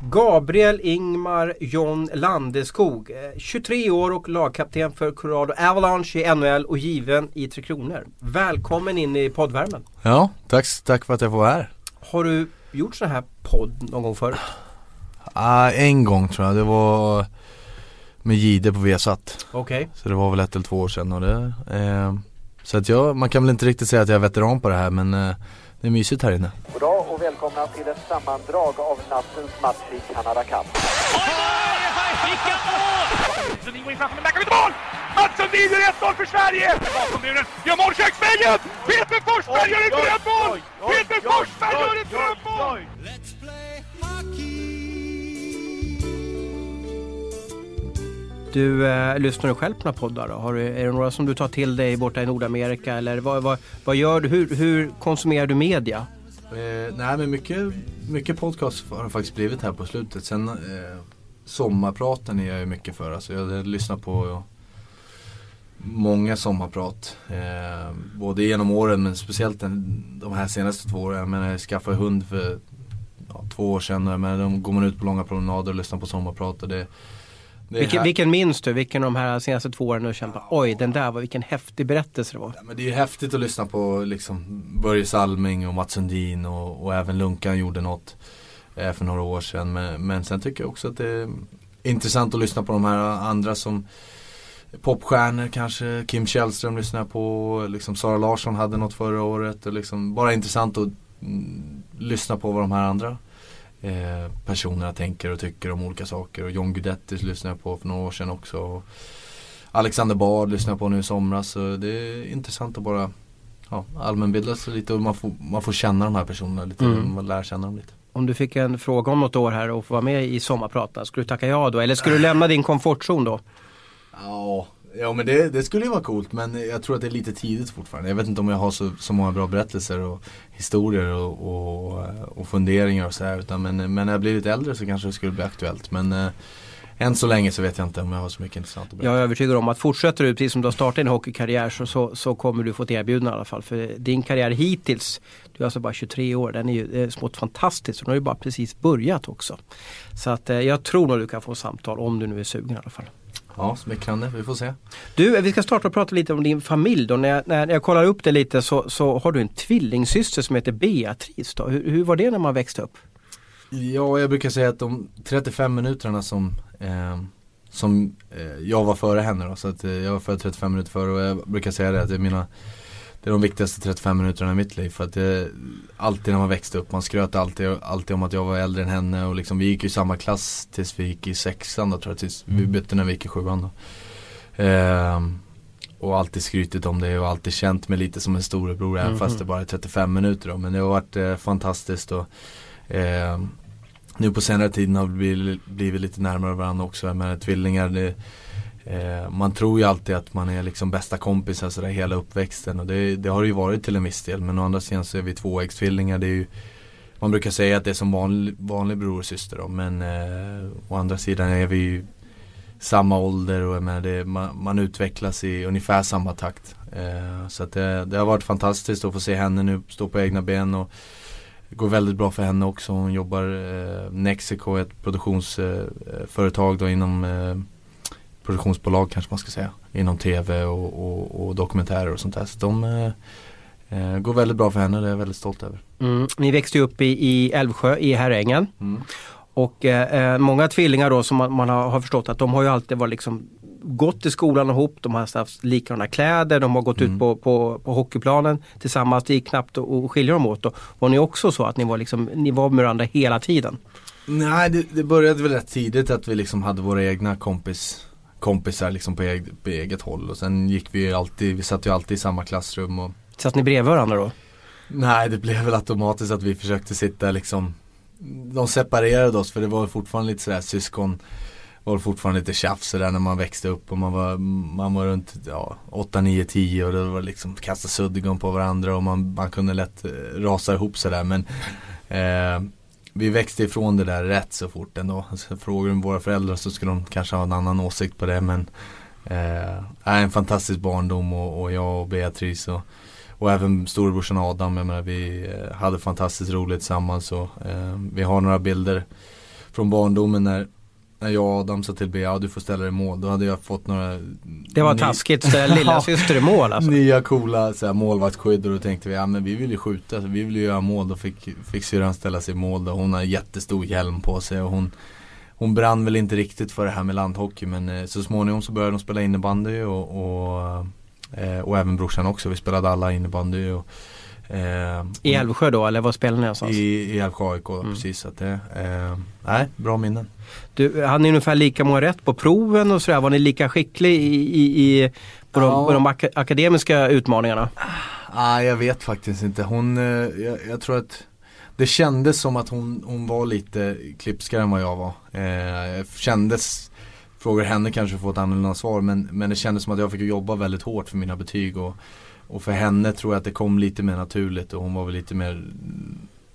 Gabriel Ingmar John Landeskog. 23 eh, år och lagkapten för Colorado Avalanche i NHL och given i Tre Kronor. Välkommen in i poddvärmen. Ja, tack, tack för att jag får vara här. Har du gjort sån här podd någon gång förut? Ah, en gång tror jag. Det var med Gide på Vesat. Okej. Okay. Så det var väl ett eller två år sedan. Och det, eh, så att jag, man kan väl inte riktigt säga att jag är veteran på det här men eh, det är mysigt här inne. Goddag och välkomna till ett sammandrag av nattens match i Canada Cup. Vilka mål! Sundin går in framför, men där kan vi inte mål! Mats Sundin gör 1-0 för Sverige! Bakom gör mål köksvägen! Peter Forsberg gör ett drömmål! Peter Forsberg gör ett drömmål! Du, eh, lyssnar du själv på några poddar? Då? Har du, är det några som du tar till dig borta i Nordamerika? Eller vad, vad, vad gör du? Hur, hur konsumerar du media? Eh, nej men mycket, mycket podcast har det faktiskt blivit här på slutet. Sen eh, sommarpraten är jag ju mycket för. Alltså jag lyssnar på många sommarprat. Eh, både genom åren men speciellt den, de här senaste två åren. Jag menar jag skaffade hund för ja, två år sedan. Men de går man ut på långa promenader och lyssnar på sommarprat. Och det, vilken, vilken minns du? Vilken av de här senaste två åren du känt oj den där var vilken häftig berättelse det var? Ja, men det är ju häftigt att lyssna på liksom Börje Salming och Mats Sundin och, och även Lunkan gjorde något eh, för några år sedan. Men, men sen tycker jag också att det är intressant att lyssna på de här andra som popstjärnor kanske. Kim Källström lyssnar på. Liksom Sara Larsson hade något förra året. Och liksom, bara intressant att mm, lyssna på vad de här andra eh, personerna tänker och tycker om olika saker. Och John Guidettis lyssnade jag på för några år sedan också. Alexander Bard lyssnade jag på nu i somras. Så det är intressant att bara ja, allmänbilda sig lite och man får, man får känna de här personerna lite. Mm. Man lär känna dem lite. Om du fick en fråga om något år här och få vara med i Sommarprata, skulle du tacka ja då? Eller skulle du lämna din komfortzon då? Ja, Ja men det, det, skulle ju vara coolt men jag tror att det är lite tidigt fortfarande. Jag vet inte om jag har så, så många bra berättelser och historier och, och, och funderingar och sådär. Men, men när jag blir lite äldre så kanske det skulle bli aktuellt. Men eh, än så länge så vet jag inte om jag har så mycket intressant att berätta. Jag är övertygad om att fortsätter du precis som du har startat din hockeykarriär så, så, så, kommer du få ett erbjudande i alla fall. För din karriär hittills, du är alltså bara 23 år, den är ju eh, smått fantastisk. Och den har ju bara precis börjat också. Så att eh, jag tror nog du kan få samtal om du nu är sugen i alla fall. Ja, smickrande. Vi får se. Du, vi ska starta och prata lite om din familj då. När jag, när jag kollar upp det lite så, så har du en tvillingsyster som heter Beatrice. Då. Hur, hur var det när man växte upp? Ja, jag brukar säga att de 35 minuterna som, eh, som eh, jag var före henne då, så att eh, jag var född 35 minuter före och jag brukar säga det att det är mina det är de viktigaste 35 minuterna i mitt liv för att det, alltid när man växte upp, man skröt alltid, alltid om att jag var äldre än henne och liksom vi gick i samma klass tills vi gick i sexan då tror jag, tills mm. vi bytte när vi gick i sjuan då. Ehm, och alltid skrytit om det och alltid känt mig lite som en storebror även mm. fast det bara är 35 minuter då. Men det har varit eh, fantastiskt och eh, nu på senare tiden har vi blivit, blivit lite närmare varandra också. Jag menar tvillingar, det, Eh, man tror ju alltid att man är liksom bästa kompisar sådär hela uppväxten och det, det, har det ju varit till en viss del. Men å andra sidan så är vi tvåäggstvillingar. Det är ju, man brukar säga att det är som vanlig, vanlig bror och syster då, men eh, å andra sidan är vi ju samma ålder och med det, man, man, utvecklas i ungefär samma takt. Eh, så att det, det, har varit fantastiskt att få se henne nu stå på egna ben och det går väldigt bra för henne också. Hon jobbar eh, Nexico, ett produktionsföretag då inom eh, produktionsbolag kanske man ska säga. Inom tv och, och, och dokumentärer och sånt där. Så de eh, eh, går väldigt bra för henne, det är jag väldigt stolt över. Mm. Ni växte upp i, i Älvsjö i Herrängen. Mm. Och eh, eh, många tvillingar då som man, man har, har, förstått att de har ju alltid varit liksom gått i skolan ihop, de har haft likadana kläder, de har gått mm. ut på, på, på hockeyplanen tillsammans. Det gick knappt att skilja dem åt. Då. Var ni också så att ni var, liksom, ni var med varandra hela tiden? Nej, det, det började väl rätt tidigt att vi liksom hade våra egna kompis kompisar liksom på, eget, på eget håll och sen gick vi alltid, vi satt ju alltid i samma klassrum och Satt ni bredvid varandra då? Nej det blev väl automatiskt att vi försökte sitta liksom De separerade oss för det var fortfarande lite sådär syskon var fortfarande lite tjafs där när man växte upp och man var, man var runt ja, 8, 9, 10 och det var liksom kasta suddgum på varandra och man, man kunde lätt eh, rasa ihop sådär men eh, vi växte ifrån det där rätt så fort ändå. Alltså, frågar du våra föräldrar så skulle de kanske ha en annan åsikt på det men eh, en fantastisk barndom och, och jag och Beatrice och, och även storebrorsan Adam. Jag menar, vi eh, hade fantastiskt roligt tillsammans och eh, vi har några bilder från barndomen när när jag och Adam sa till Bea, ja du får ställa dig i mål. Då hade jag fått några Det var ny... taskigt, ställa lilla syster i mål alltså. Nya coola så här, målvaktsskydd och då tänkte vi, ja men vi vill ju skjuta, alltså, vi vill ju göra mål. Då fick, fick syrran ställa sig i mål då. Hon har jättestor hjälm på sig och hon Hon brann väl inte riktigt för det här med landhockey men eh, så småningom så började de spela innebandy och, och, eh, och även brorsan också. Vi spelade alla innebandy. Och, Eh, I Älvsjö då eller var spelar ni någonstans? I, i Älvsjö AIK, mm. precis. Att det, eh, nej, bra minnen. Du, hade ni ungefär lika många rätt på proven och sådär? Var ni lika skicklig i, i, i på, de, på de ak akademiska utmaningarna? Ah, jag vet faktiskt inte. Hon, eh, jag, jag, tror att det kändes som att hon, hon var lite klipskare än vad jag var. Eh, kändes, frågar henne kanske få ett annorlunda svar men, men det kändes som att jag fick jobba väldigt hårt för mina betyg. Och, och för henne tror jag att det kom lite mer naturligt och hon var väl lite mer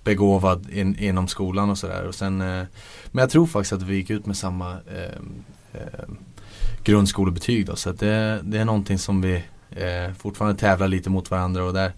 begåvad in, inom skolan och sådär. Och sen, eh, men jag tror faktiskt att vi gick ut med samma eh, eh, grundskolebetyg då. Så det, det är någonting som vi eh, fortfarande tävlar lite mot varandra och där,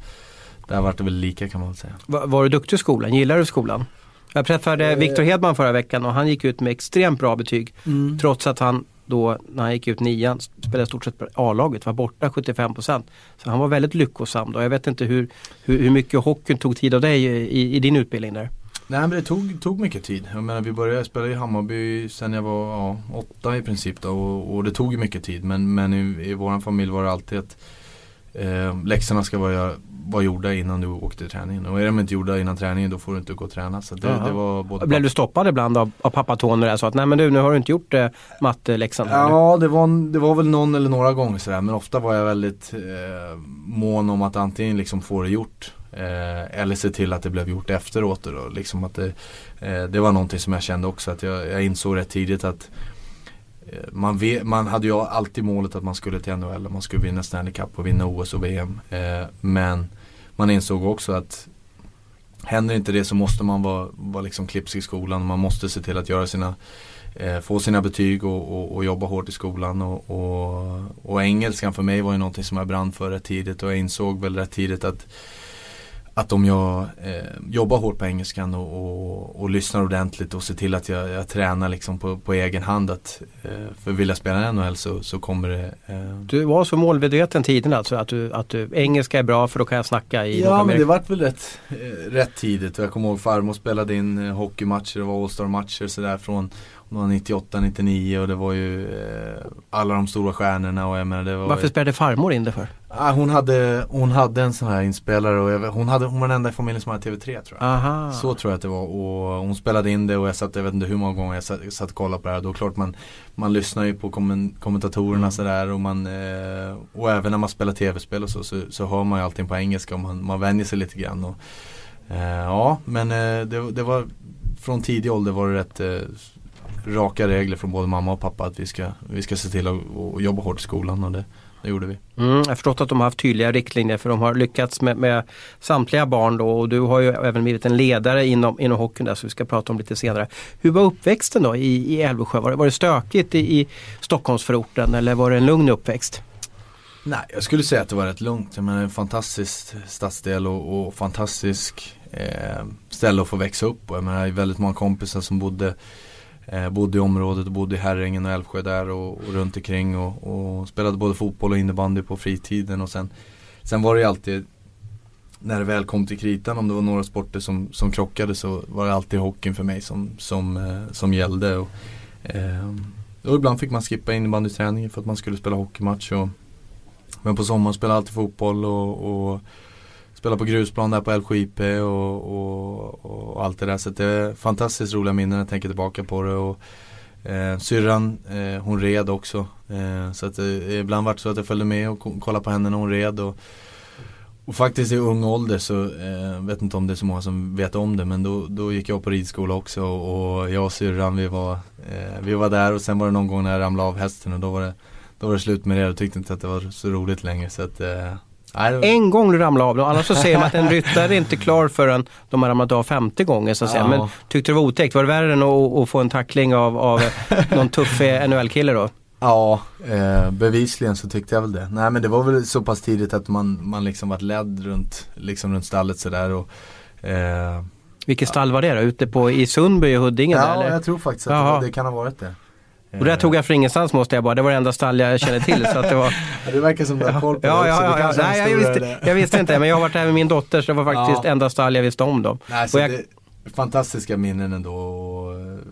där vart det väl lika kan man väl säga. Var, var du duktig i skolan? Gillar du skolan? Jag träffade eh. Viktor Hedman förra veckan och han gick ut med extremt bra betyg. Mm. Trots att han då när han gick ut nian spelade i stort sett A-laget, var borta 75%. Så han var väldigt lyckosam då. Jag vet inte hur, hur, hur mycket hockeyn tog tid av dig i, i din utbildning där? Nej men det tog, tog mycket tid. Jag menar vi började spela i Hammarby sen jag var ja, åtta i princip då och, och det tog mycket tid. Men, men i, i vår familj var det alltid att eh, läxorna ska vara, vara gjorda innan du åkte till träningen. Och är de inte gjorda innan träningen då får du inte gå och träna. Så det, det var både Blev du stoppad ibland av, av pappa Tony och sa att nej men du nu har du inte gjort eh, matteläxan? Ja det var, det var väl någon eller några gånger sådär men ofta var jag väldigt eh, mån om att antingen liksom få det gjort eh, eller se till att det blev gjort efteråt. Då, liksom att det, eh, det var någonting som jag kände också att jag, jag insåg rätt tidigt att Eh, man, vet, man hade ju alltid målet att man skulle till NHL, man skulle vinna Stanley Cup och vinna OS och VM. Eh, men man insåg också att händer inte det så måste man vara, vara liksom klipsk i skolan. Man måste se till att göra sina, eh, få sina betyg och, och, och, jobba hårt i skolan. Och, och, och engelskan för mig var ju någonting som jag brann för rätt tidigt och jag insåg väl rätt tidigt att att om jag eh, jobbar hårt på engelskan och, och, och, lyssnar ordentligt och ser till att jag, jag tränar liksom på, på, egen hand att eh, för vill jag spela i NHL så, så kommer det eh... Du var så målmedveten tiden alltså att du, att du engelska är bra för då kan jag snacka i Ja men det vart väl rätt, eh, rätt tidigt. Och jag kommer ihåg farmor spelade in eh, hockeymatcher, det var All-Star matcher sådär från det var 98, 99 och det var ju eh, alla de stora stjärnorna och jag menar det var Varför spelade farmor in det för? Ah, hon, hade, hon hade en sån här inspelare och jag, hon, hade, hon var den enda i familjen som hade TV3 tror jag. Aha. Så tror jag att det var och hon spelade in det och jag satt, jag vet inte hur många gånger jag satt, satt och kollade på det här. Då klart man, man lyssnar ju på kommentatorerna mm. sådär och man eh, Och även när man spelar tv-spel och så, så, så hör man ju allting på engelska och man, man vänjer sig lite grann. Och, eh, ja men eh, det, det var Från tidig ålder var det rätt eh, raka regler från både mamma och pappa att vi ska, vi ska se till att jobba hårt i skolan och det, det gjorde vi. Mm, jag har förstått att de har haft tydliga riktlinjer för de har lyckats med, med samtliga barn då och du har ju även blivit en ledare inom, inom hockeyn där så vi ska prata om lite senare. Hur var uppväxten då i, i Älvsjö? Var det, var det stökigt i, i Stockholmsförorten eller var det en lugn uppväxt? Nej, jag skulle säga att det var rätt lugnt. Jag menar, en fantastisk stadsdel och, och fantastisk eh, ställe att få växa upp på. Jag menar, väldigt många kompisar som bodde Eh, bodde i området och bodde i Herrängen och Älvsjö där och, och runt omkring och, och, spelade både fotboll och innebandy på fritiden och sen Sen var det ju alltid När det väl kom till kritan om det var några sporter som, som krockade så var det alltid hockeyn för mig som, som, eh, som gällde. Och, eh, och ibland fick man skippa innebandyträningen för att man skulle spela hockeymatch. Och, men på sommaren spelade jag alltid fotboll och, och spela på grusplan där på LKIP och, och, och, allt det där. Så det är fantastiskt roliga minnen när jag tänker tillbaka på det. Och, eh, syrran, eh, hon red också. Eh, så att det ibland vart så att jag följde med och kollade på henne när hon red. Och, och faktiskt i ung ålder så, eh, vet inte om det är så många som vet om det men då, då gick jag på ridskola också och, och jag och syrran vi var, eh, vi var där och sen var det någon gång när jag ramlade av hästen och då var det, då var det slut med det och tyckte inte att det var så roligt längre så att eh, en gång du ramlade av, annars så säger man att en ryttare är inte klar förrän de har ramlat av 50 gånger. Så att säga. Men tyckte du det var otäckt? Var det värre än att, att få en tackling av, av någon tuff NHL-kille då? Ja, eh, bevisligen så tyckte jag väl det. Nej men det var väl så pass tidigt att man, man liksom varit ledd runt, liksom runt stallet sådär. Och, eh, Vilket stall var det då? Ute på, i Sundby i Huddinge? Ja, där, eller? jag tror faktiskt att det, var- det kan ha varit det. Och det här tog jag för ingenstans måste jag bara. Det var det enda stall jag kände till. så att det var... Ja, det verkar som du har koll på Ja, det ja, Det ja, ja. är en Nej, jag, visste, jag visste inte men jag har varit där med min dotter så det var faktiskt Ja. enda stall jag visste om dem. Nej, så jag- det, fantastiska minnen ändå. eh,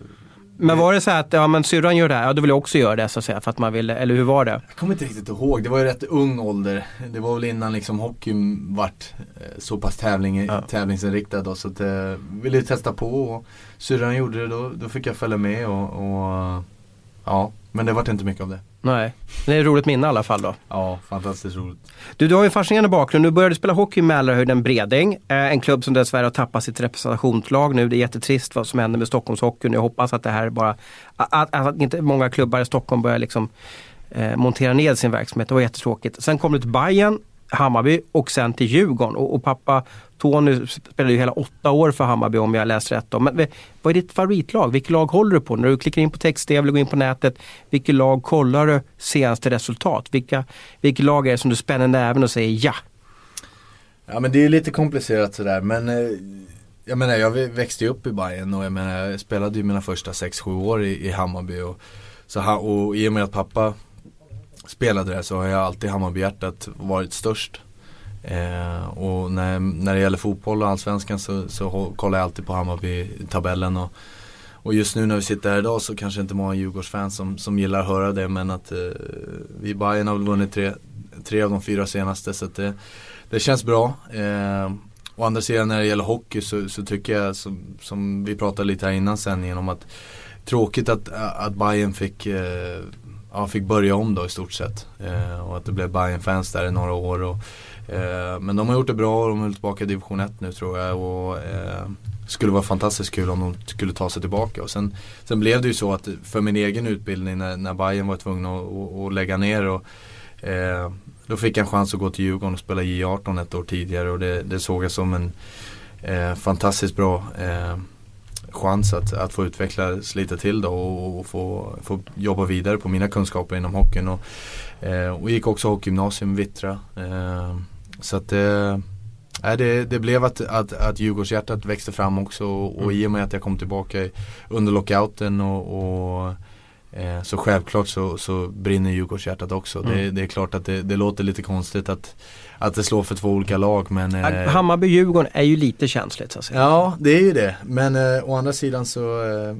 Men var det så här att ja, men syrran gör det här, ja då vill jag också göra det så att säga. För att man ville, eller hur var det? Jag kommer inte riktigt ihåg, det var ju rätt ung ålder. Det var väl innan liksom hockeyn vart eh, så pass tävling, Ja. tävlingsinriktad då, så att eh, ville testa på och syrran gjorde det då, då fick jag följa med och, och ja, men det vart inte mycket av det. Nej, det är ett roligt minne i alla fall då. Ja, fantastiskt roligt. Du, du har ju en fascinerande bakgrund. Du började spela hockey i Mälarhöjden Bredäng. Eh, en klubb som dessvärre har tappat sitt representationslag nu. Det är jättetrist vad som händer med Stockholmshockeyn. Jag hoppas att det här bara, att, att inte många klubbar i Stockholm börjar liksom eh, montera ned sin verksamhet. Det var jättetråkigt. Sen kom du till Bayern, Hammarby och sen till Djurgården. Och, och pappa Tony spelade ju hela åtta år för Hammarby om jag läst rätt. Då. Men vad är ditt favoritlag? Vilket lag håller du på? När du klickar in på text-tv eller går in på nätet, vilket lag kollar du senaste resultat? Vilka, vilket lag är det som du spänner näven och säger ja? Ja men det är lite komplicerat sådär men eh, Jag menar jag växte ju upp i Bayern och jag menar jag spelade ju mina första 6-7 år i, i Hammarby och, så, och i och med att pappa spelade där så har jag alltid Hammarbyhjärtat varit störst. Eh, och när, när det gäller fotboll och allsvenskan så, så kollar jag alltid på Hammarby-tabellen och, och just nu när vi sitter här idag så kanske inte många Djurgårdsfans som, som gillar att höra det men att eh, vi i Bayern har väl vunnit tre, tre av de fyra senaste så att det, det känns bra. Eh, å andra sidan när det gäller hockey så, så tycker jag som, som vi pratade lite här innan sändningen om att tråkigt att, att Bayern fick, eh, ja, fick börja om då i stort sett. Eh, och att det blev bayern fans där i några år. Och, eh, men de har gjort det bra och de är tillbaka i division 1 nu tror jag. Och, eh, skulle vara fantastiskt kul om de skulle ta sig tillbaka. Och sen, sen blev det ju så att för min egen utbildning när, när Bayern var tvungna att, att, att lägga ner och, eh, då fick jag en chans att gå till Djurgården och spela J18 ett år tidigare och det, det såg jag som en eh, fantastiskt bra eh, chans att, att få utvecklas lite till då och, och få, få jobba vidare på mina kunskaper inom hockeyn. Och, eh, och gick också hockeygymnasium Vittra. Eh, så att eh, nej, det, det blev att, att, att Djurgårdshjärtat växte fram också och, och i och med att jag kom tillbaka under lockouten och, och eh, så självklart så, så brinner Djurgårdshjärtat också. Det, Mm. det är klart att det, det låter lite konstigt att, att det slår för två olika lag men eh, Hammarby-Djurgården är ju lite känsligt så att säga. Ja, det är ju det. Men eh, å andra sidan så eh,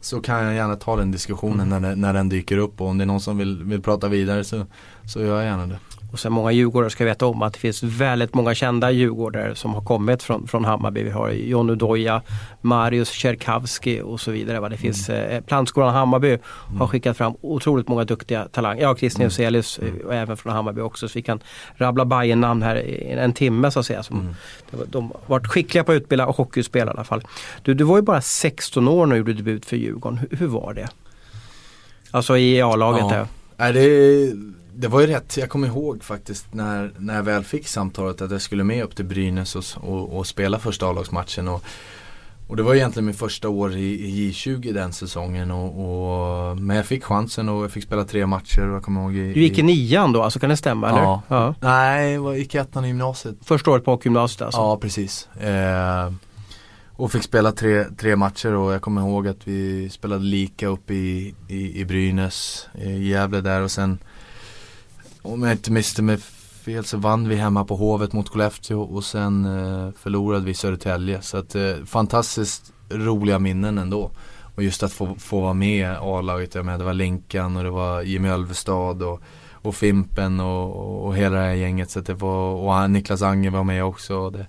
så kan jag gärna ta den diskussionen Mm. när, den- när den dyker upp och om det är någon som vill, vill prata vidare så, så gör jag gärna det. Och sen många djurgårdare ska veta om att det finns väldigt många kända djurgårdare som har kommit från, från Hammarby. Vi har John Udoja, Marius Tjerkavski och så vidare. Va? Det finns eh, Plantskolan Hammarby har skickat fram otroligt många duktiga talanger. Ja, Christian Joselius eh, och även från Hammarby också. Så vi kan rabbla Bajen namn här i en timme så att säga. Som, Mm. De har varit skickliga på att utbilda och hockeyspelare i alla fall. Du, du var ju bara 16 år när du gjorde debut för Djurgården. Hur, hur var det? Alltså i A-laget Ja. där. Nej, det, det var ju rätt. Jag kommer ihåg faktiskt när, när jag väl fick samtalet att jag skulle med upp till Brynäs och, och, och spela första A-lagsmatchen. Och, och det var egentligen min första år i, i J20 den säsongen. Och, och, men jag fick chansen och jag fick spela tre matcher. Och jag kommer ihåg i, Du gick i nian då, alltså kan det stämma? Eller? Ja. ja. Nej, jag gick i ettan i gymnasiet. Första året på hockeygymnasiet alltså? Ja, precis. Eh, och fick spela tre, tre matcher och jag kommer ihåg att vi spelade lika upp i, i, i Brynäs, i Gävle där och sen om jag inte missade mig fel så vann vi hemma på Hovet mot Skellefteå och sen eh, förlorade vi Södertälje. Så att eh, fantastiskt roliga minnen ändå. Och just att få, få vara med A-laget, jag menar det var Linkan och det var Jimmy Ölvestad och, och Fimpen och, och, hela det här gänget. Så det var, och Niklas Anger var med också. Och det,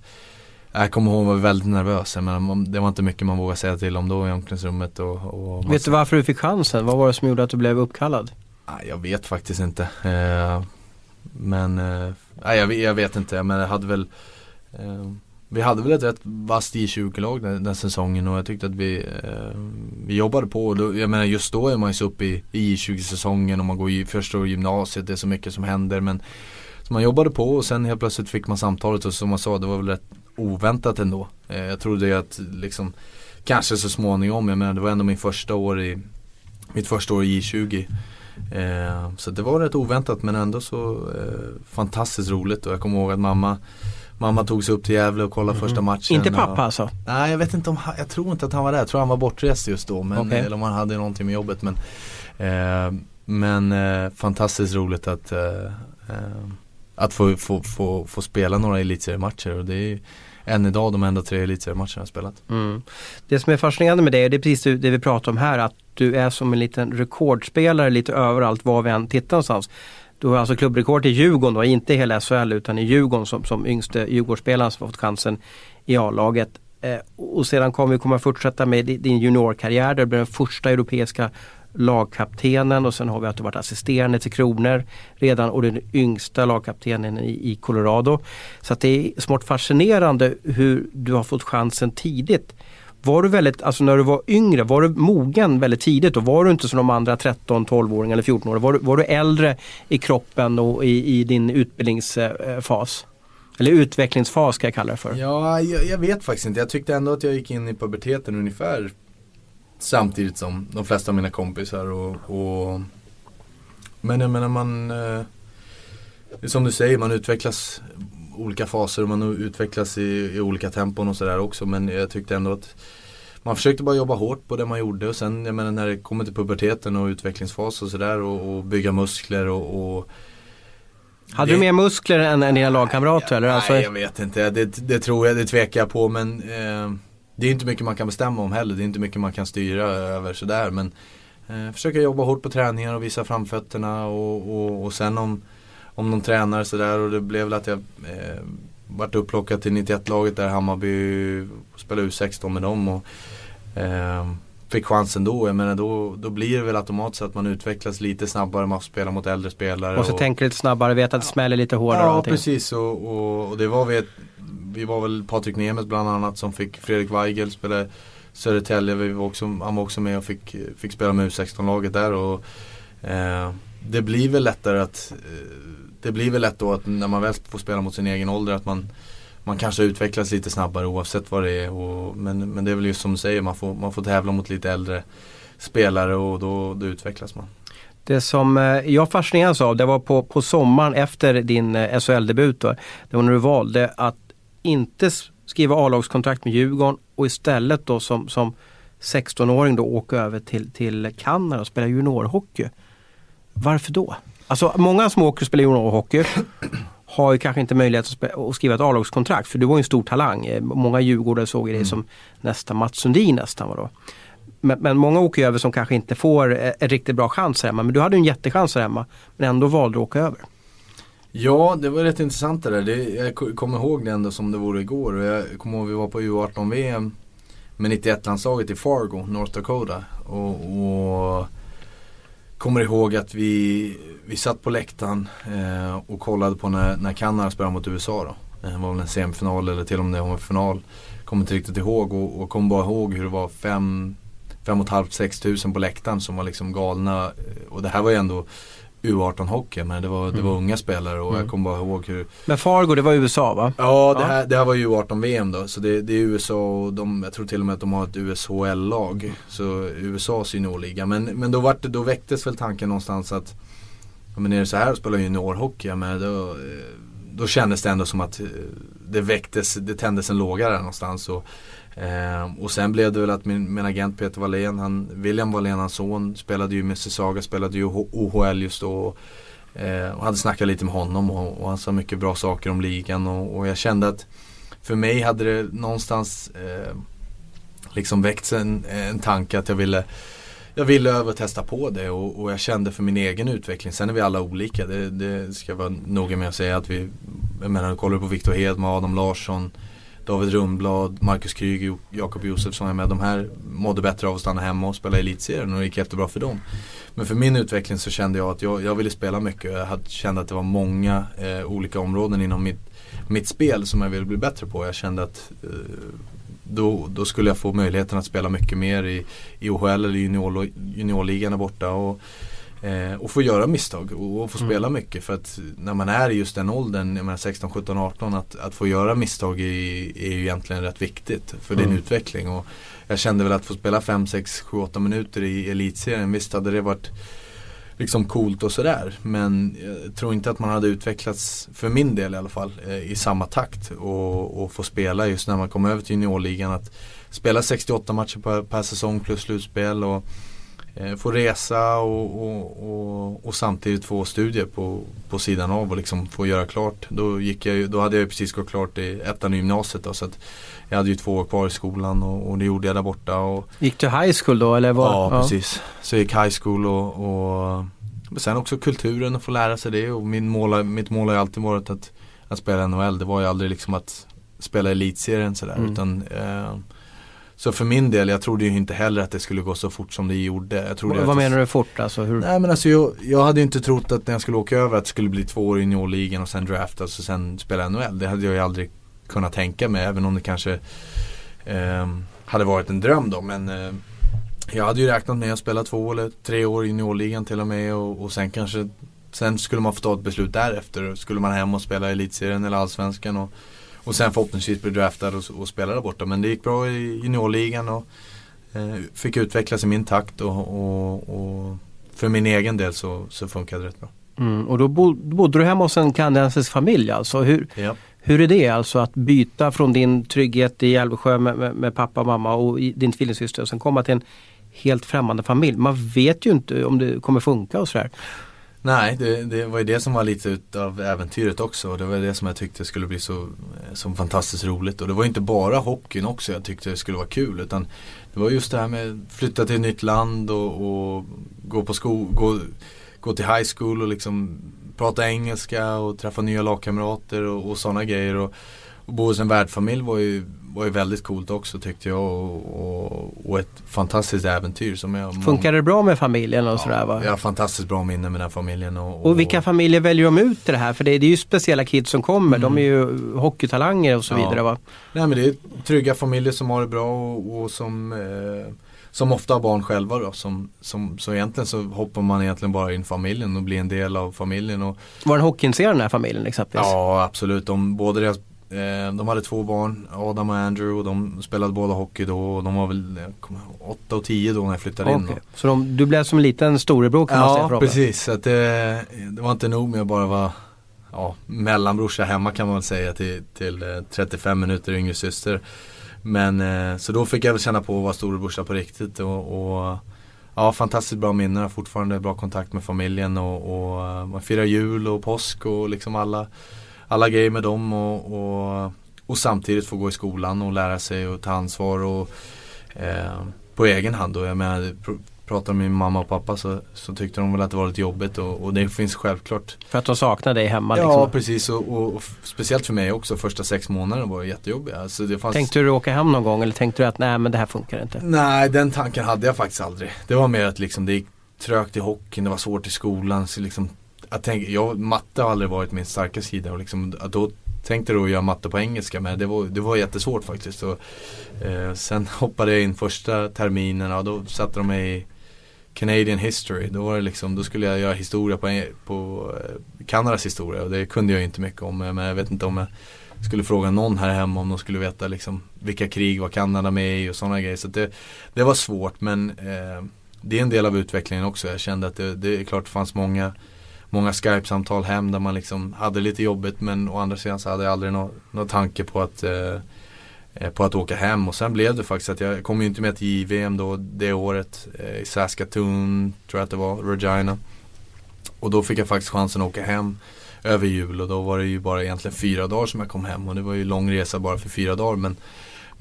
jag kommer ihåg att jag var väldigt nervös, men det var inte mycket man vågade säga till om då i omklädningsrummet och, och Vet du varför du fick chansen? Vad var det som gjorde att du blev uppkallad? Jag vet faktiskt inte. Eh, men, eh, nej, jag, vet- jag vet inte. Men jag hade väl eh, Vi hade väl ett rätt vasst J20-lag den, den säsongen och jag tyckte att vi, vi jobbade på. Och då, jag menar just då är man ju så uppe i, J20-säsongen och man går i första året gymnasiet. Det är så mycket som händer. Men så man jobbade på och sen helt plötsligt fick man samtalet och som man sa det var väl rätt oväntat ändå. Jag trodde ju att liksom Kanske så småningom, jag menar det var ändå min första år i Mitt första år i J20 eh, Så det var rätt oväntat men ändå så eh, fantastiskt roligt och jag kommer ihåg att mamma Mamma tog sig upp till Gävle och kollade första matchen. Inte pappa och, alltså? Nej jag vet inte om, han- jag tror inte att han var där. Jag tror han var bortrest just då. Men, Okej. Eller om han hade någonting med jobbet. Men, eh, men eh, fantastiskt roligt att, eh, eh, att få, få, få, få spela några elitseriematcher. Och det är än idag de enda tre elitseriematcherna jag spelat. Mm. Det som är fascinerande med dig, det är precis det vi pratar om här, att du är som en liten rekordspelare lite överallt var vi än tittar någonstans. Du har alltså klubbrekord i Djurgården då, inte i hela SHL utan i Djurgården som, som yngste Djurgårdsspelaren som fått chansen i A-laget. Eh, och sedan kommer vi komma att fortsätta med din juniorkarriär där du blir den första europeiska lagkaptenen och sen har vi att du varit assisterande till Kronor redan och den yngsta lagkaptenen i, i Colorado. Så att det är smått fascinerande hur du har fått chansen tidigt. Var du väldigt, alltså när du var yngre, var du mogen väldigt tidigt och var du inte som de andra 13, 12-åringar eller 14-åringar? Var, du- var du äldre i kroppen och i, i din utbildningsfas? Eller utvecklingsfas ska jag kalla det för. Ja, jag, jag vet faktiskt inte. Jag tyckte ändå att jag gick in i puberteten ungefär samtidigt som de flesta av mina kompisar. Och, och men jag menar man, eh, som du säger, man utvecklas olika faser och man utvecklas i, i olika tempon och sådär också. Men jag tyckte ändå att man försökte bara jobba hårt på det man gjorde och sen jag menar när det kommer till puberteten och utvecklingsfas och sådär och, och bygga muskler och, och Hade det- du mer muskler än, än dina lagkamrater? Eller? Alltså, Nej jag vet inte, det, det tror jag, det tvekar jag på men eh, Det är inte mycket man kan bestämma om heller, det är inte mycket man kan styra över sådär. Men eh, Försöka jobba hårt på träningar och visa framfötterna och, och, och sen om Om någon tränar sådär. Och det blev väl att jag eh, Vart upplockad till 91-laget där Hammarby Spelade U16 med dem och eh, Fick chansen då, jag menar då, då blir det väl automatiskt att man utvecklas lite snabbare, man får spela mot äldre spelare måste tänka lite snabbare, veta att det smäller lite hårdare och Ja allting. precis. Och, och, och det var vi ett, vi var väl Patrik Nemeth bland annat som fick Fredrik Weigel spela Södertälje, vi var också, han var också med och fick, fick spela med U16-laget där och eh, Det blir väl lättare att eh, Det blir väl lätt då att när man väl får spela mot sin egen ålder att man man kanske utvecklas lite snabbare oavsett vad det är. Och, men, men det är väl just som du säger, man får, man får tävla mot lite äldre spelare och då, då utvecklas man. Det som eh, jag fascineras av det var på, på sommaren efter din eh, SHL-debut. Det var när du valde att inte skriva A-lagskontrakt med Djurgården och istället då som, som 16-åring då åka över till, till Kanada och spela juniorhockey. Varför då? Alltså många som åker och spelar juniorhockey har ju kanske inte möjlighet att, spe- att skriva ett A-lagskontrakt för du var ju en stor talang. Eh, Många djurgårdare såg dig som nästa Mats Sundin nästan. Var då. Men, men många åker ju över som kanske inte får eh, en riktigt bra chans här hemma. Men du hade ju en jättechans här hemma. Men ändå valde du att åka över. Ja, det var rätt intressant det där. Det, jag kommer ihåg det ändå som det vore igår. Och jag kommer ihåg vi var på U18-VM med 91-landslaget i Fargo, North Dakota. Och, och kommer ihåg att vi, vi satt på läktaren eh, och kollade på när, när Kanada spelade mot USA då. Det var väl en semifinal eller till och med en final. Kommer inte riktigt ihåg och, och kommer bara ihåg hur det var fem, fem och ett halvt, sex tusen på läktaren som var liksom galna. Och det här var ju ändå U18 hockey men det var, det var unga spelare och jag kommer bara ihåg hur Men Fargo, det var USA va? Ja, det Ja. här, det här var ju U18 VM då. Så det, det är USA och de, jag tror till och med att de har ett USHL-lag. Så USAs juniorliga. Men, men då, vart det, då väcktes väl tanken någonstans att men är det så här att spela juniorhockey, men då, eh, då kändes det ändå som att eh, det väcktes, det tändes en låga där någonstans. Och, eh, och sen blev det väl att min, min agent Peter Wallén, han, William Wallén, hans son, spelade ju med Saga, spelade ju OHL just då. Och, Eh, och hade snackat lite med honom och, och han sa mycket bra saker om ligan och, och jag kände att för mig hade det någonstans eh, liksom väckts en, en tanke att jag ville jag ville över och testa på det och, och jag kände för min egen utveckling. Sen är vi alla olika. Det, det ska jag vara noga med att säga att vi Jag menar, kollar du på Viktor Hedman, Adam Larsson David Rundblad, Marcus Kryger, Jakob Josefsson är med. De här mådde bättre av att stanna hemma och spela i elitserien och det gick jättebra för dem. Men för min utveckling så kände jag att jag, jag ville spela mycket. Jag hade, kände att det var många eh, olika områden inom mitt, mitt spel som jag ville bli bättre på. Jag kände att eh, då, då skulle jag få möjligheten att spela mycket mer i, i OHL eller junior, juniorligan där borta. Och, eh, och få göra misstag och, och få Mm. spela mycket. För att när man är i just den åldern, jag menar 16, 17, 18, att, att få göra misstag är, är ju egentligen rätt viktigt för din Mm. utveckling. Och jag kände väl att få spela 5, 6, 7, 8 minuter i elitserien, visst hade det varit liksom coolt och sådär. Men jag tror inte att man hade utvecklats, för min del i alla fall, eh, i samma takt. Och, och få spela just när man kom över till juniorligan. Att spela 68 matcher per, per säsong plus slutspel. Och, få resa och, och, och, och, samtidigt få studier på, på sidan av och liksom få göra klart. Då, gick jag, då hade jag precis gått klart i ettan i gymnasiet. Då, så jag hade ju två år kvar i skolan och, det gjorde jag där borta. Och, gick du high school då eller? Var? Ja, ja, precis. Så jag gick high school och, sen också kulturen och få lära sig det. Och min mål, mitt mål har ju alltid varit att, att spela NHL. Det var ju aldrig liksom att spela elitserien sådär. Mm. Utan, eh, så för min del, jag trodde ju inte heller att det skulle gå så fort som det gjorde. Jag trodde vad menar du fort? Alltså, hur? Nej men alltså jag, jag hade ju inte trott att när jag skulle åka över att det skulle bli två år i juniorligan och sen draftas och sen spela NHL. Det hade jag ju aldrig kunnat tänka mig även om det kanske eh, hade varit en dröm då. Men eh, jag hade ju räknat med att spela två eller tre år i juniorligan till och med och, och sen kanske Sen skulle man få ta ett beslut därefter. Skulle man hem och spela elitserien eller allsvenskan och, och sen förhoppningsvis bli draftad och, och spela där borta. Men det gick bra i juniorligan och eh, fick utvecklas i min takt och, och, och, för min egen del så, så funkade det rätt bra. Mm, och då bodde du hemma hos en kanadensisk familj alltså? Hur, ja. Hur är det alltså att byta från din trygghet i Älvsjö med, med, med pappa och mamma och din tvillingsyster och sen komma till en helt främmande familj. Man vet ju inte om det kommer funka och sådär. Nej, det, det, var ju det som var lite av äventyret också. Det var det som jag tyckte skulle bli så, eh, så fantastiskt roligt. Och det var inte bara hockeyn också jag tyckte det skulle vara kul. Utan det var just det här med att flytta till ett nytt land och, och gå på sko gå, gå till high school och liksom prata engelska och träffa nya lagkamrater och, och sådana grejer. Och, och bo hos en värdfamilj var ju var ju väldigt coolt också tyckte jag och, och, och ett fantastiskt äventyr som jag Funkar det bra med familjen och ja, sådär va? Jag har fantastiskt bra minne med den familjen. Och, och, vilka familjer väljer de ut i det här? För det, det är ju speciella kids som kommer. Mm. De är ju hockeytalanger och så ja. vidare va? Nej men det är trygga familjer som har det bra och, som eh, som ofta har barn själva då. Som, som, så egentligen så hoppar man egentligen bara in familjen och blir en del av familjen. Och, var den hockeyintresserad den här familjen exempelvis? Ja absolut. De, både deras de hade två barn, Adam och Andrew och de spelade båda hockey då och de var väl 8 och 10 då när jag flyttade okay. in. Då. Så de, du blev som en liten storebror kan ja, man säga? Ja precis, så att det, det, var inte nog med att bara vara ja, mellanbrorsa hemma kan man väl säga till, till 35 eh, minuter yngre syster. Men eh, så då fick jag väl känna på att vara storebrorsa på riktigt och, och Ja, fantastiskt bra minnen. Fortfarande bra kontakt med familjen och, och man firar jul och påsk och liksom alla alla grejer med dem och, och, och, samtidigt få gå i skolan och lära sig och ta ansvar och eh, på egen hand. Och jag menar, pr pratade med min mamma och pappa så, så tyckte de väl att det var lite jobbigt och, och det finns självklart. För att de saknar dig hemma? Ja liksom. precis och, och, och, speciellt för mig också. Första sex månaderna var jättejobbiga. Alltså det fanns... Tänkte du åka hem någon gång eller tänkte du att nej men det här funkar inte? Nej den tanken hade jag faktiskt aldrig. Det var mer att liksom det gick trögt i hockeyn, det var svårt i skolan. Så liksom, att tänka, jag, matte har aldrig varit min starka sida och liksom, att då tänkte då göra matte på engelska men det var, det var jättesvårt faktiskt. Och, eh, sen hoppade jag in första terminen och då satte de mig i Canadian history. Då, var det liksom, då skulle jag göra historia på, på eh, Kanadas historia och det kunde jag inte mycket om. Men jag vet inte om jag skulle fråga någon här hemma om de skulle veta liksom, vilka krig var Kanada med i och sådana grejer. Så det, det var svårt men eh, det är en del av utvecklingen också. Jag kände att det, det är klart det fanns många många Skype-samtal hem där man liksom hade lite jobbigt men å andra sidan så hade jag aldrig någon nå tanke på att eh, eh, på att åka hem. Och sen blev det faktiskt att jag kom ju inte med till JVM då det året eh, i Saskatoon tror jag att det var, Regina. Och då fick jag faktiskt chansen att åka hem över jul och då var det ju bara egentligen fyra dagar som jag kom hem. Och det var ju lång resa bara för fyra dagar men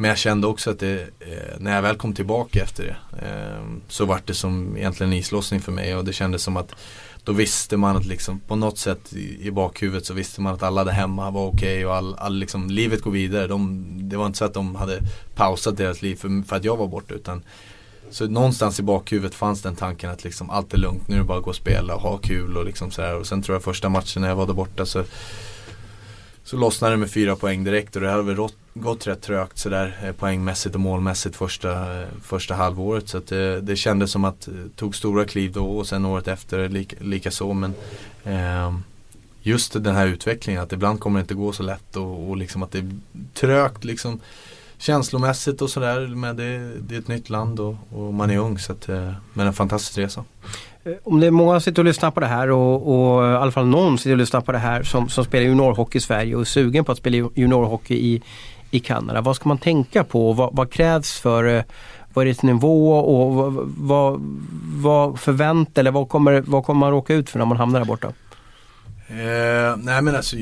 men jag kände också att det, eh, när jag väl kom tillbaka efter det eh, så var det som egentligen en islossning för mig. Och det kändes som att då visste man att liksom på något sätt i, i bakhuvudet så visste man att alla där hemma var okej okay och all, all liksom, livet går vidare. De, det var inte så att de hade pausat deras liv för, för att jag var borta utan så någonstans i bakhuvudet fanns den tanken att liksom allt är lugnt, nu är det bara att gå och spela och ha kul och liksom sådär. Och sen tror jag första matchen när jag var där borta så så lossnade det med fyra poäng direkt och det hade väl rått gått rätt trögt sådär eh, poängmässigt och målmässigt första, eh, första halvåret. Så det, eh, det kändes som att det tog stora kliv då och sen året efter lika, lika så. Men eh, just den här utvecklingen att ibland kommer det inte gå så lätt och, och liksom att det är trögt liksom känslomässigt och sådär. Men det, det, är ett nytt land och, och man är ung så att, eh, men en fantastisk resa. om det är många som sitter och lyssnar på det här och, och i alla fall någon sitter och lyssnar på det här som, som spelar juniorhockey i Sverige och är sugen på att spela juniorhockey i, i Kanada. Vad ska man tänka på? Vad, vad krävs för eh, vad är det nivå och vad, vad, vad förväntar eller vad kommer, vad kommer man råka ut för när man hamnar där borta? Eh, nej men alltså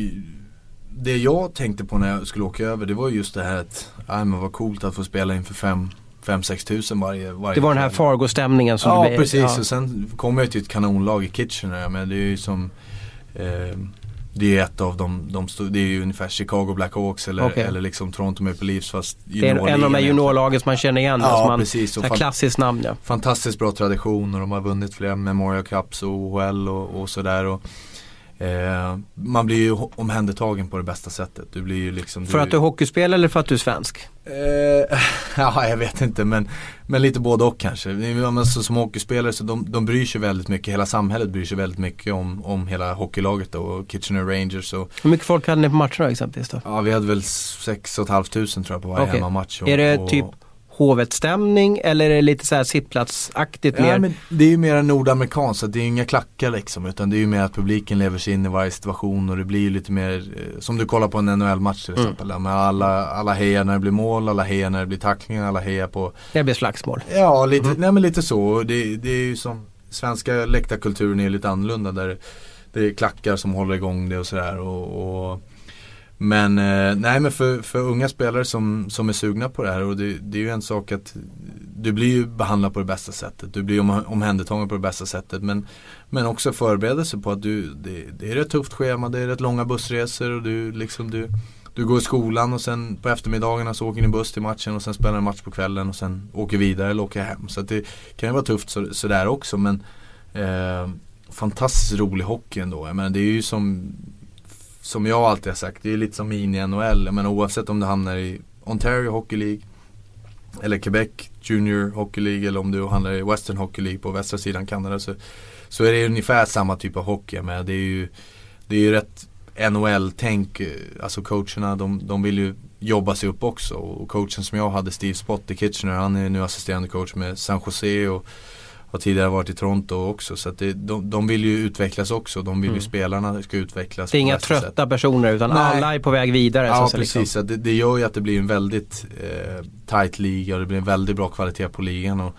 det jag tänkte på när jag skulle åka över det var just det här att, nej men vad coolt att få spela inför fem 5-6 tusen varje, varje Det var den här Fargo-stämningen som Ja blev, precis ja. och sen kom jag till ett kanonlag i Kitchener men det är ju som eh, Det är ett av de, de det är ju ungefär Chicago Blackhawks eller, Okej. eller liksom Toronto Maple Leafs fast Det är en av de här juniorlagen som man känner igen. Ja, som man, precis. Och fan- klassiskt namn ja. Fantastiskt bra tradition och de har vunnit flera Memorial Cups och OHL och, och sådär. Och, eh, man blir ju omhändertagen på det bästa sättet. Du blir ju liksom För att du är hockeyspelare eller för att du är svensk? Eh, ja, jag vet inte men, men lite både och kanske. Men så, som hockeyspelare så de, de bryr sig väldigt mycket, hela samhället bryr sig väldigt mycket om, om hela hockeylaget då, och Kitchener Rangers. Och, Hur mycket folk hade ni på matcherna exempelvis då? ja, vi hade väl 6 500 tror jag på varje Okej. hemmamatch. Och, Är det och, typ Hovet-stämning eller är det lite så här sittplatsaktigt Ja, mer? men det är ju mer nordamerikanskt, så det är inga klackar liksom. Utan det är ju mer att publiken lever sig in i varje situation och det blir ju lite mer, eh, som du kollar på en NHL-match till Mm. exempel. Med alla, alla hejar när det blir mål, alla hejar när det blir tacklingar, alla hejar på Det blir slagsmål. Ja, lite, Mm. nej men lite så. Det, det är ju som Svenska läktarkulturen är lite annorlunda där det är klackar som håller igång det och sådär. Och, och, men eh, nej men för, för unga spelare som, som är sugna på det här och det, det är ju en sak att du blir ju behandlad på det bästa sättet. Du blir om, omhändertagen på det bästa sättet. Men, men också förberedelse på att du, det, det är ett tufft schema, det är rätt långa bussresor och du liksom du du går i skolan och sen på eftermiddagarna så åker ni buss till matchen och sen spelar ni match på kvällen och sen åker vidare eller åker hem. Så att det kan ju vara tufft så, sådär också men eh, Fantastiskt rolig hockey ändå. Jag menar, det är ju som som jag alltid har sagt, det är lite som mini-NHL. Men oavsett om du hamnar i Ontario Hockey League Eller Quebec Junior Hockey League eller om du hamnar i Western Hockey League på västra sidan Kanada så, så är det ungefär samma typ av hockey. Men det är ju Det är ju rätt NHL-tänk, eh, alltså coacherna de, de vill ju jobba sig upp också. Och coachen som jag hade, Steve Spott i Kitchener, han är nu assisterande coach med San Jose och har tidigare varit i Toronto också. Så det, de, de vill ju utvecklas också. De vill ju Mm. spelarna ska utvecklas. Det är inga bästa sätt. trötta personer utan Nej. alla är på väg vidare. så Ja säga, precis, liksom. Så det, det gör ju att det blir en väldigt eh, tight liga och det blir en väldigt bra kvalitet på ligan. Och,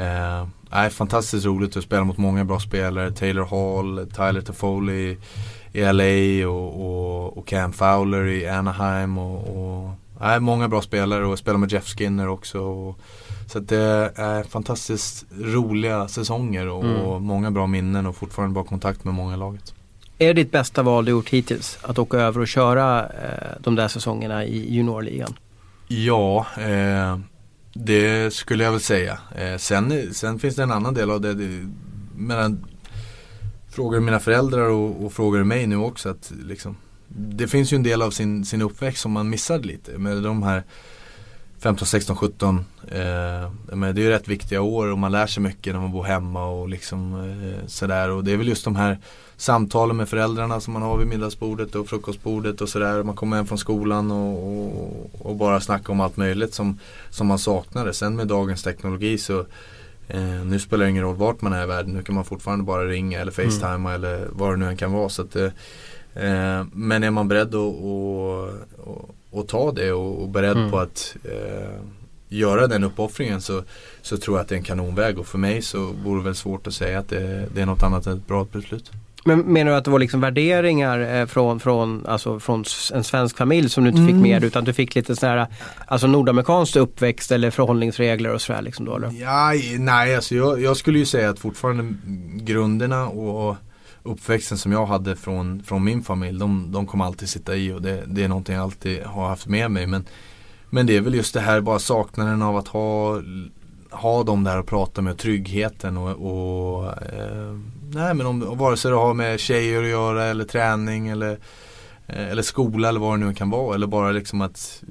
eh, nej, fantastiskt roligt att spela mot många bra spelare. Taylor Hall, Tyler Toffoli i LA och, och, och Cam Fowler i Anaheim. Och, och, nej, många bra spelare och spela med Jeff Skinner också. Och, så det är fantastiskt roliga säsonger och, Mm. och många bra minnen och fortfarande bra kontakt med många i laget. Är det ditt bästa val du gjort hittills? Att åka över och köra eh, de där säsongerna i juniorligan? Ja, eh, det skulle jag väl säga. Eh, sen, sen finns det en annan del av det. det men, frågar mina föräldrar och, och frågar mig nu också att liksom, det finns ju en del av sin, sin uppväxt som man missade lite. Med de här 15, 16, 17. Eh, men det är ju rätt viktiga år och man lär sig mycket när man bor hemma och liksom eh, sådär. Och det är väl just de här samtalen med föräldrarna som man har vid middagsbordet och frukostbordet och sådär. Man kommer hem från skolan och, och, och bara snackar om allt möjligt som, som man saknade. Sen med dagens teknologi så eh, nu spelar det ingen roll vart man är i världen. Nu kan man fortfarande bara ringa eller facetima eller vad det nu än kan vara. Så att, eh, eh, men är man beredd att och, ta det och, och beredd Mm. på att eh, göra den uppoffringen så, så tror jag att det är en kanonväg. Och för mig så vore det väl svårt att säga att det, det är något annat än ett bra beslut. Men menar du att det var liksom värderingar eh, från, från, alltså från en svensk familj som du inte fick Mm. med utan du fick lite sån här alltså nordamerikanskt uppväxt eller förhållningsregler och sådär liksom då eller? Ja, nej, alltså jag, jag skulle ju säga att fortfarande grunderna och uppväxten som jag hade från, från min familj, de, de kommer alltid sitta i och det, det är någonting jag alltid har haft med mig. Men, men det är väl just det här bara saknaden av att ha, ha dem där och prata med tryggheten och, och eh, nej men om, vare sig det har med tjejer att göra eller träning eller, eh, eller skola eller vad det nu kan vara. Eller bara liksom att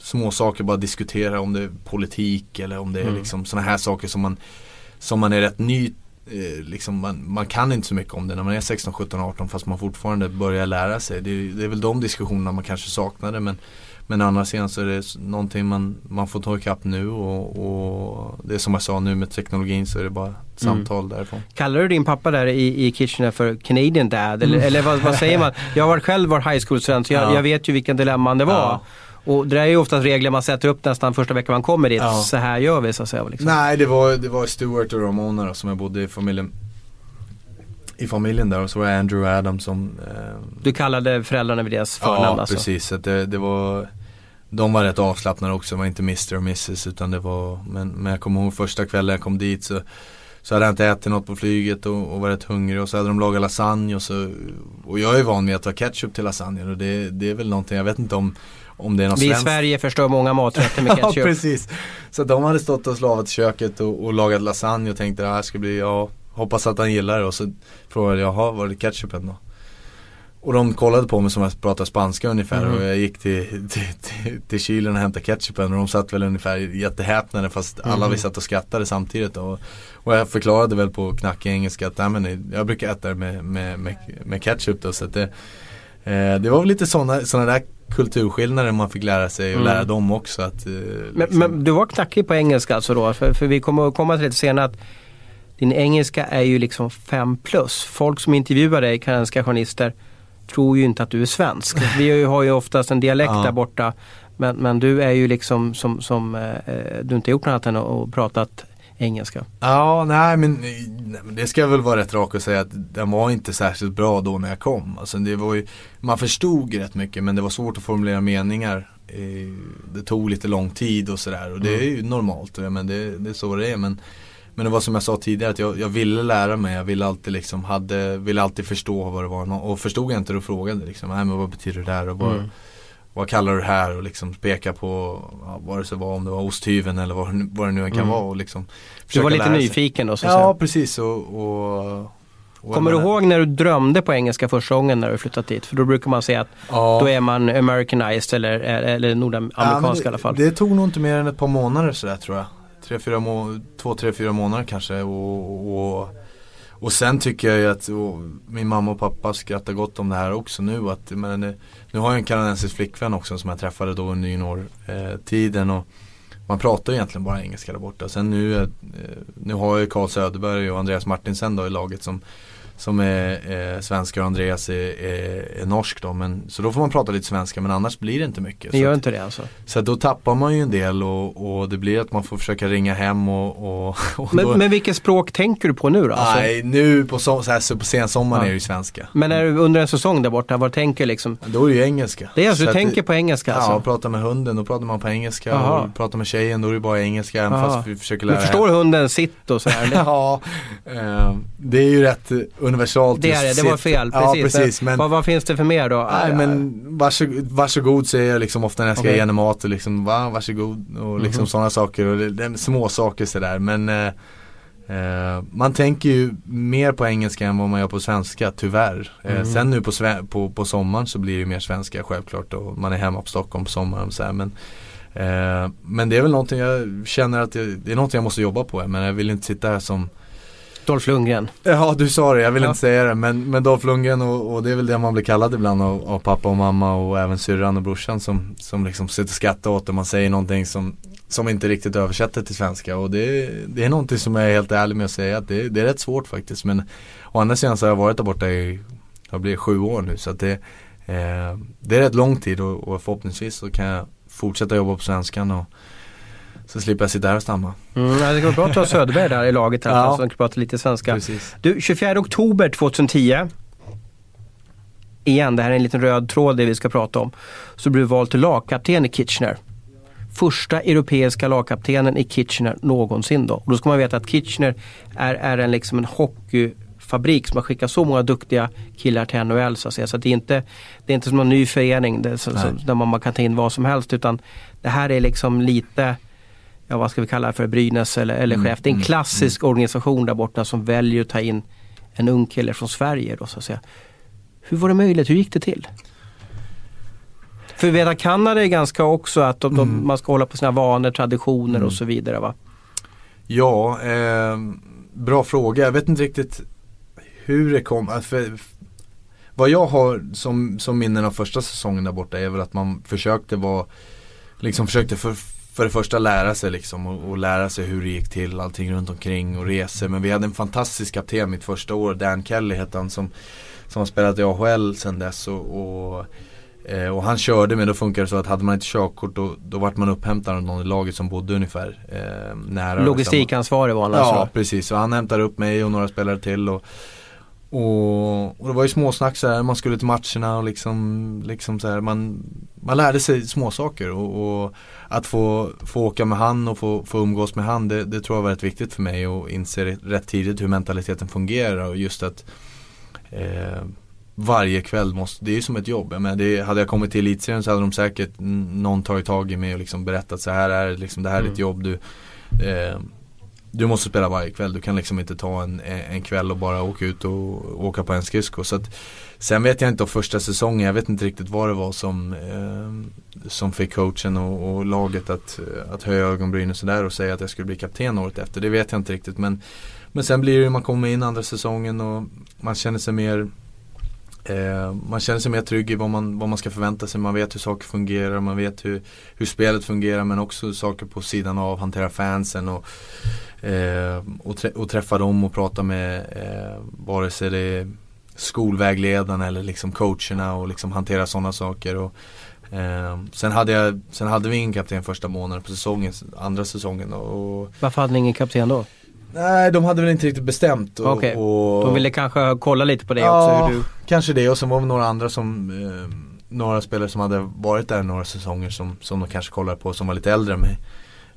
små saker bara diskutera om det är politik eller om det är Mm. liksom sådana här saker som man, som man är rätt ny Liksom man, man kan inte så mycket om det när man är 16, 17, 18 fast man fortfarande börjar lära sig. Det, är- det är väl de diskussionerna man kanske saknade men, Men annars sidan så är det någonting man, man får ta ikapp nu och, och det är som jag sa nu med teknologin så är det bara ett Mm. samtal därifrån. Kallar du din pappa där i, i Kitchener för Canadian Dad? Eller, eller vad, vad säger man? Jag har själv varit high school-student så jag, Ja. jag vet ju vilken dilemman det var. Ja. Och det där är ju oftast regler man sätter upp nästan första veckan man kommer dit. Ja. Så här gör vi så att säga. Liksom. Nej det var, det var Stuart och Ramona då, som jag bodde i familjen i familjen där och så var det Andrew och Adam som eh, Du kallade föräldrarna vid deras förnamn Ja alltså? precis, så det, det var De var rätt avslappnade också, det var inte Mr och Mrs utan det var Men, men jag kommer ihåg första kvällen jag kom dit så Så hade jag inte ätit något på flyget och, och var rätt hungrig och så hade de lagat lasagne och så Och jag är van vid att ta ketchup till lasagne och det, det är väl någonting, jag vet inte om Om det är något Vi i svenskt Sverige förstör många maträtter med Ja ketchup. precis. Så de hade stått och slavat i köket och, och lagat lasagne och tänkte det här ska bli, ja Hoppas att han gillar det och så frågade jag, jaha var det ketchupen då? Och de kollade på mig som att jag pratade spanska ungefär Mhm. och jag gick till, till, till, till kylen och hämtade ketchupen och de satt väl ungefär jättehäpnade fast alla Mhm. vi satt och skrattade samtidigt och, och jag förklarade väl på knackig engelska att nej, men jag brukar äta det med, med, med, med ketchup då så att det eh, Det var väl lite sådana såna där kulturskillnader man fick lära sig och Mm. lära dem också att eh, Men, liksom- men du var knackig på engelska alltså då? För, för vi kommer att komma till lite senare att din engelska är ju liksom 5 plus. Folk som intervjuar dig, kanadensiska journalister, tror ju inte att du är svensk. Vi har ju, oftast en dialekt Ja. där borta. Men, men du är ju liksom som, som eh, du inte gjort något annat än att pratat engelska. Ja, nej men, nej men det ska jag väl vara rätt rak och säga att den var inte särskilt bra då när jag kom. Alltså det var ju, man förstod rätt mycket men det var svårt att formulera meningar. Eh, Det tog lite lång tid och sådär och det är ju normalt, men det, det är så det är. Men, men det var som jag sa tidigare att jag, jag ville lära mig, jag ville alltid liksom, hade, ville alltid förstå vad det var. Och förstod jag inte då frågade liksom, nej men vad betyder det där och vad, Mm. Vad kallar du det här och liksom peka på ja, vad det så var, om det var osthyveln eller vad, vad det nu än kan Mm. vara och liksom Du var lite nyfiken då så Ja säga. precis och, och, och Kommer du ihåg när du drömde på engelska första gången när du flyttat dit? För då brukar man säga att Ja. då är man americanized eller, eller nordamerikansk Ja, i alla fall. Det, det tog nog inte mer än ett par månader sådär tror jag. Tre, fyra må två, tre, fyra månader kanske och, och, och sen tycker jag ju att min mamma och pappa skrattar gott om det här också nu. Att, men, nu har jag en kanadensisk flickvän också som jag träffade då under juniortiden. Eh, tiden och man pratar ju egentligen bara engelska där borta. Sen nu, eh, nu har jag ju Carl Söderberg och Andreas Martinsen då i laget som som är eh, svenskar och Andreas är, är, är norsk då. Men, så då får man prata lite svenska men annars blir det inte mycket. Det Så gör att- inte det alltså. så då tappar man ju en del och, och det blir att man får försöka ringa hem och, och, och Men, då, men vilket språk tänker du på nu då? Alltså? Nej, nu på, so, så här, så på sensommaren Ja. är det ju svenska. Men är du under en säsong där borta, vad tänker du liksom? Då är det ju engelska. Det är alltså, Så du tänker på engelska Ja, alltså? prata med hunden, då pratar man på engelska. Jaha. Och prata med tjejen, då är det bara engelska. Även fast vi försöker lära förstår hunden sitt och sådär? Det, Ja, eh, det är ju rätt universalt. det är det, det var fel. Ja, Precis. precis. Men, vad, vad finns det för mer då? Nej men varsågod, varsågod säger jag liksom ofta när jag ska Okej. ge henne mat och liksom va, varsågod och liksom Mhm. sådana saker och det, det små saker sådär men eh, eh, Man tänker ju mer på engelska än vad man gör på svenska tyvärr. Eh, Mhm. sen nu på, på, på sommaren så blir det ju mer svenska självklart och man är hemma på Stockholm på sommaren och så här, men eh, Men det är väl någonting jag känner att det, det är någonting jag måste jobba på men jag vill inte sitta här som Dolph Lundgren. Ja du sa det, jag vill Ja. inte säga det men, men Dolph Lundgren och, och det är väl det man blir kallad ibland av, av pappa och mamma och även syrran och brorsan som, som liksom sitter och skrattar åt och man säger någonting som som inte riktigt översätter till svenska. Och det, det är någonting som jag är helt ärlig med att säga att det, det är rätt svårt faktiskt. Men Å andra sidan så har jag varit där borta i, jag blir sju år nu. Så att det eh, Det är rätt lång tid och, och förhoppningsvis så kan jag fortsätta jobba på svenskan och så slipper jag sitta här och stamma. Mm, det går bra att ha Söderberg där i laget alla Ja. så han kan prata lite svenska. Precis. Du, 24 oktober 2010 Igen, det här är en liten röd tråd det vi ska prata om. Så blev du vald till lagkapten i Kitchener. Första europeiska lagkaptenen i Kitchener någonsin då. Och då ska man veta att Kitchener är, är en, liksom en hockeyfabrik som har skickat så många duktiga killar till NHL så att säga. Så att det, är inte, det är inte som någon ny förening det, är så, så, där man, man kan ta in vad som helst utan det här är liksom lite ja vad ska vi kalla det för, Brynäs eller, eller Mm, chef. Det är en mm, klassisk organisation där borta som väljer att ta in en ung kille från Sverige då så att säga. Hur var det möjligt? Hur gick det till? För att Kanada är ganska också att de, de, Mm. man ska hålla på sina vanor, traditioner Mm. och så vidare va? Ja, eh, bra fråga. Jag vet inte riktigt hur det kom. äh, För, vad jag har som, som minnen av första säsongen där borta är väl att man försökte vara, liksom försökte för, för det första lära sig liksom och, och, lära sig hur det gick till, allting runt omkring och resor. Men vi hade en fantastisk kapten mitt första år, Dan Kelly hette han som, som har spelat i AHL sedan dess. och, och Eh, och han körde men då funkar det så att hade man inte körkort då, då vart man upphämtad av någon i laget som bodde ungefär eh, nära. Logistikansvarig var han alltså? Ja precis, så han hämtade upp mig och några spelare till. Och, och, och det var ju småsnack så här, man skulle till matcherna och liksom, liksom så här, man, man lärde sig småsaker och, och att få, få åka med han och få, få umgås med han det, det tror jag var rätt viktigt för mig och inse rätt tidigt hur mentaliteten fungerar och just att eh, varje kväll måste, det är ju som ett jobb. Men det, hade jag kommit till elitserien så hade de säkert någon tagit tag i mig och liksom berättat så här är liksom, det här är mm. ditt jobb. Du, eh, du måste spela varje kväll. Du kan liksom inte ta en, en kväll och bara åka ut och åka på en skridsko. Så att, sen vet jag inte om första säsongen, jag vet inte riktigt vad det var som, eh, som fick coachen och, och, laget att, att höja ögonbrynen och sådär och säga att jag skulle bli kapten året efter. Det vet jag inte riktigt. Men, men sen blir det, man kommer in andra säsongen och man känner sig mer Eh, man känner sig mer trygg i vad man, vad man ska förvänta sig. Man vet hur saker fungerar, man vet hur, hur spelet fungerar men också saker på sidan av, hantera fansen och, eh, och, trä, och, träffa dem och prata med eh, vare sig det är skolvägledarna eller liksom coacherna och liksom hantera sådana saker. Och, eh, sen, hade jag, sen hade vi ingen kapten första månaden på säsongen, andra säsongen. Och, Varför hade ni ingen kapten då? Nej, de hade väl inte riktigt bestämt. Och, okay. och, de ville kanske kolla lite på det ja, också? Hur du... kanske det och sen var det några andra som eh, Några spelare som hade varit där några säsonger som, som de kanske kollade på som var lite äldre än mig.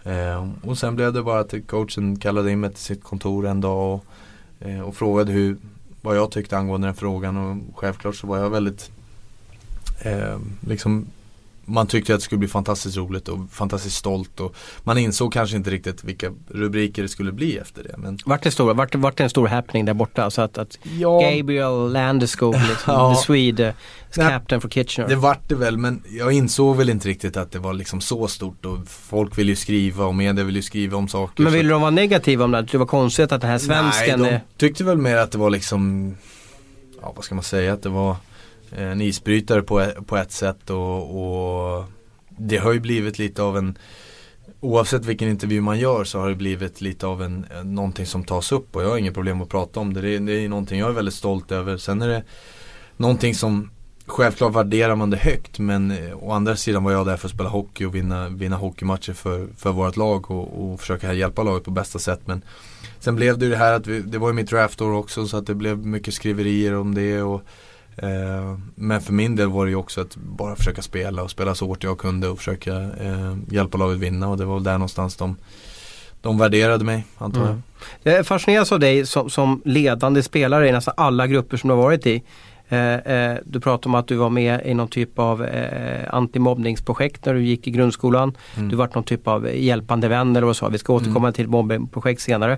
Eh, och sen blev det bara att coachen kallade in mig till sitt kontor en dag och, eh, och frågade hur, vad jag tyckte angående den frågan. Och självklart så var jag väldigt eh, liksom man tyckte att det skulle bli fantastiskt roligt och fantastiskt stolt och man insåg kanske inte riktigt vilka rubriker det skulle bli efter det. Men... Vart det, stor, vart, vart det en stor happening där borta? Alltså att, att ja. Gabriel Landeskog, liksom, ja. the Swede, uh, captain for Kitchener. Det vart det väl men jag insåg väl inte riktigt att det var liksom så stort och folk vill ju skriva och media vill ju skriva om saker. Men ville de vara negativa om det? Att det var konstigt att den här svensken Nej, de tyckte väl mer att det var liksom, ja vad ska man säga, att det var Eh, en isbrytare på, ett, på ett sätt och, och det har ju blivit lite av en Oavsett vilken intervju man gör så har det blivit lite av en, någonting som tas upp och jag har inget problem att prata om det. Det är, det är någonting jag är väldigt stolt över. Sen är det någonting som Självklart värderar man det högt men eh, å andra sidan var jag där för att spela hockey och vinna, vinna hockeymatcher för, för vårt lag och, och försöka hjälpa laget på bästa sätt. Men Sen blev det ju det här att vi, det var ju mitt draftår också så att det blev mycket skriverier om det och Eh, men för min del var det ju också att bara försöka spela och spela så hårt jag kunde och försöka eh, hjälpa laget vinna och det var väl där någonstans de, de värderade mig antar jag. Mm. Jag fascineras av dig som, som, ledande spelare i nästan alla grupper som du har varit i. Eh, eh, du pratade om att du var med i någon typ av eh, antimobbningsprojekt när du gick i grundskolan. Mm. Du var någon typ av hjälpande vän eller vad så. Vi ska återkomma mm. till mobbningsprojekt senare.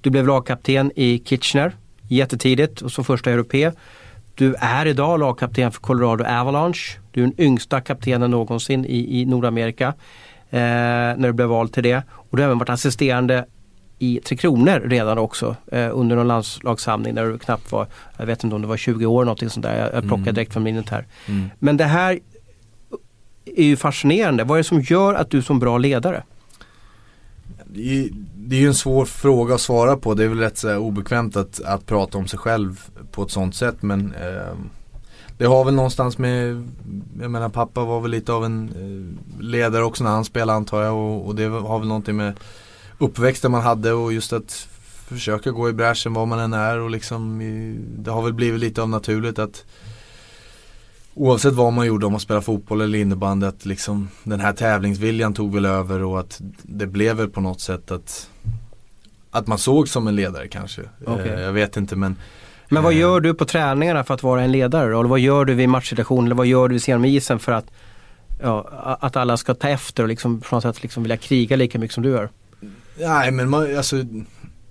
Du blev lagkapten i Kitchener jättetidigt och som första europé. Du är idag lagkapten för Colorado Avalanche. Du är den yngsta kaptenen någonsin i, i Nordamerika. Eh, när du blev vald till det. Och du har även varit assisterande i Tre Kronor redan också eh, under någon landslagssamling när du knappt var, jag vet inte om det var 20 år någonting sånt där. Jag, jag plockade mm. direkt från minnet här. Mm. Men det här är ju fascinerande. Vad är det som gör att du är som bra ledare? Det är, ju en svår fråga att svara på. Det är väl rätt så obekvämt att, att prata om sig själv på ett sånt sätt men eh, det har väl någonstans med, jag menar pappa var väl lite av en eh, ledare också när han spelade antar jag och, och, det har väl någonting med uppväxten man hade och just att försöka gå i bräschen var man än är och liksom det har väl blivit lite av naturligt att Oavsett vad man gjorde, om man spelade fotboll eller innebandy, att liksom den här tävlingsviljan tog väl över och att det blev väl på något sätt att Att man såg som en ledare kanske. Okay. Eh, jag vet inte men Men vad eh, gör du på träningarna för att vara en ledare? Eller vad gör du vid matchsituationen? Eller vad gör du vid med isen för att ja, Att alla ska ta efter och liksom på något sätt liksom vilja kriga lika mycket som du gör? Nej men man, alltså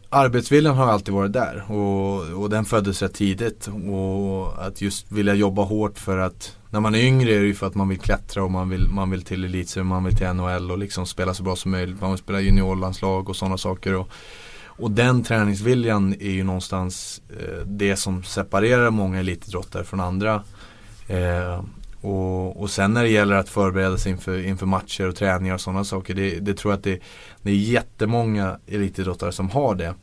arbetsviljan har alltid varit där och, och den föddes rätt tidigt. Och att just vilja jobba hårt för att när man är yngre är det ju för att man vill klättra och man vill, man vill till elitserien, man vill till NHL och liksom spela så bra som möjligt. Man vill spela juniorlandslag och sådana saker. Och, och den träningsviljan är ju någonstans eh, det som separerar många elitidrottare från andra. Eh, och, och sen när det gäller att förbereda sig inför, inför matcher och träningar och sådana saker. Det, det, tror jag att det, det är jättemånga elitidrottare som har det.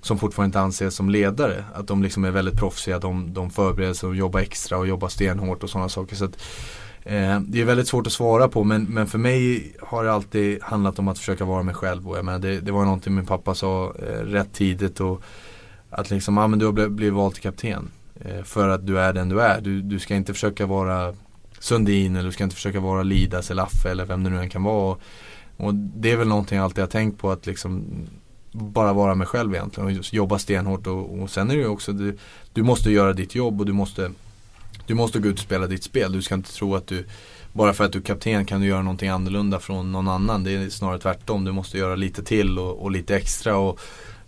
Som fortfarande inte anses som ledare. Att de liksom är väldigt proffsiga. De, de förbereder sig och jobbar extra och jobbar stenhårt och sådana saker. Så att, eh, det är väldigt svårt att svara på men, men för mig har det alltid handlat om att försöka vara mig själv. Och jag menar, det, det var någonting min pappa sa eh, rätt tidigt. Och att liksom, ah, men du har blivit, blivit vald till kapten. Eh, för att du är den du är. Du, du ska inte försöka vara Sundin eller du ska inte försöka vara Lidas eller Affe eller vem det nu än kan vara. Och, och det är väl någonting jag alltid har tänkt på att liksom bara vara mig själv egentligen och jobba stenhårt och, och sen är det ju också du, du måste göra ditt jobb och du måste Du måste gå ut och spela ditt spel. Du ska inte tro att du bara för att du är kapten kan du göra någonting annorlunda från någon annan. Det är snarare tvärtom. Du måste göra lite till och, och lite extra och,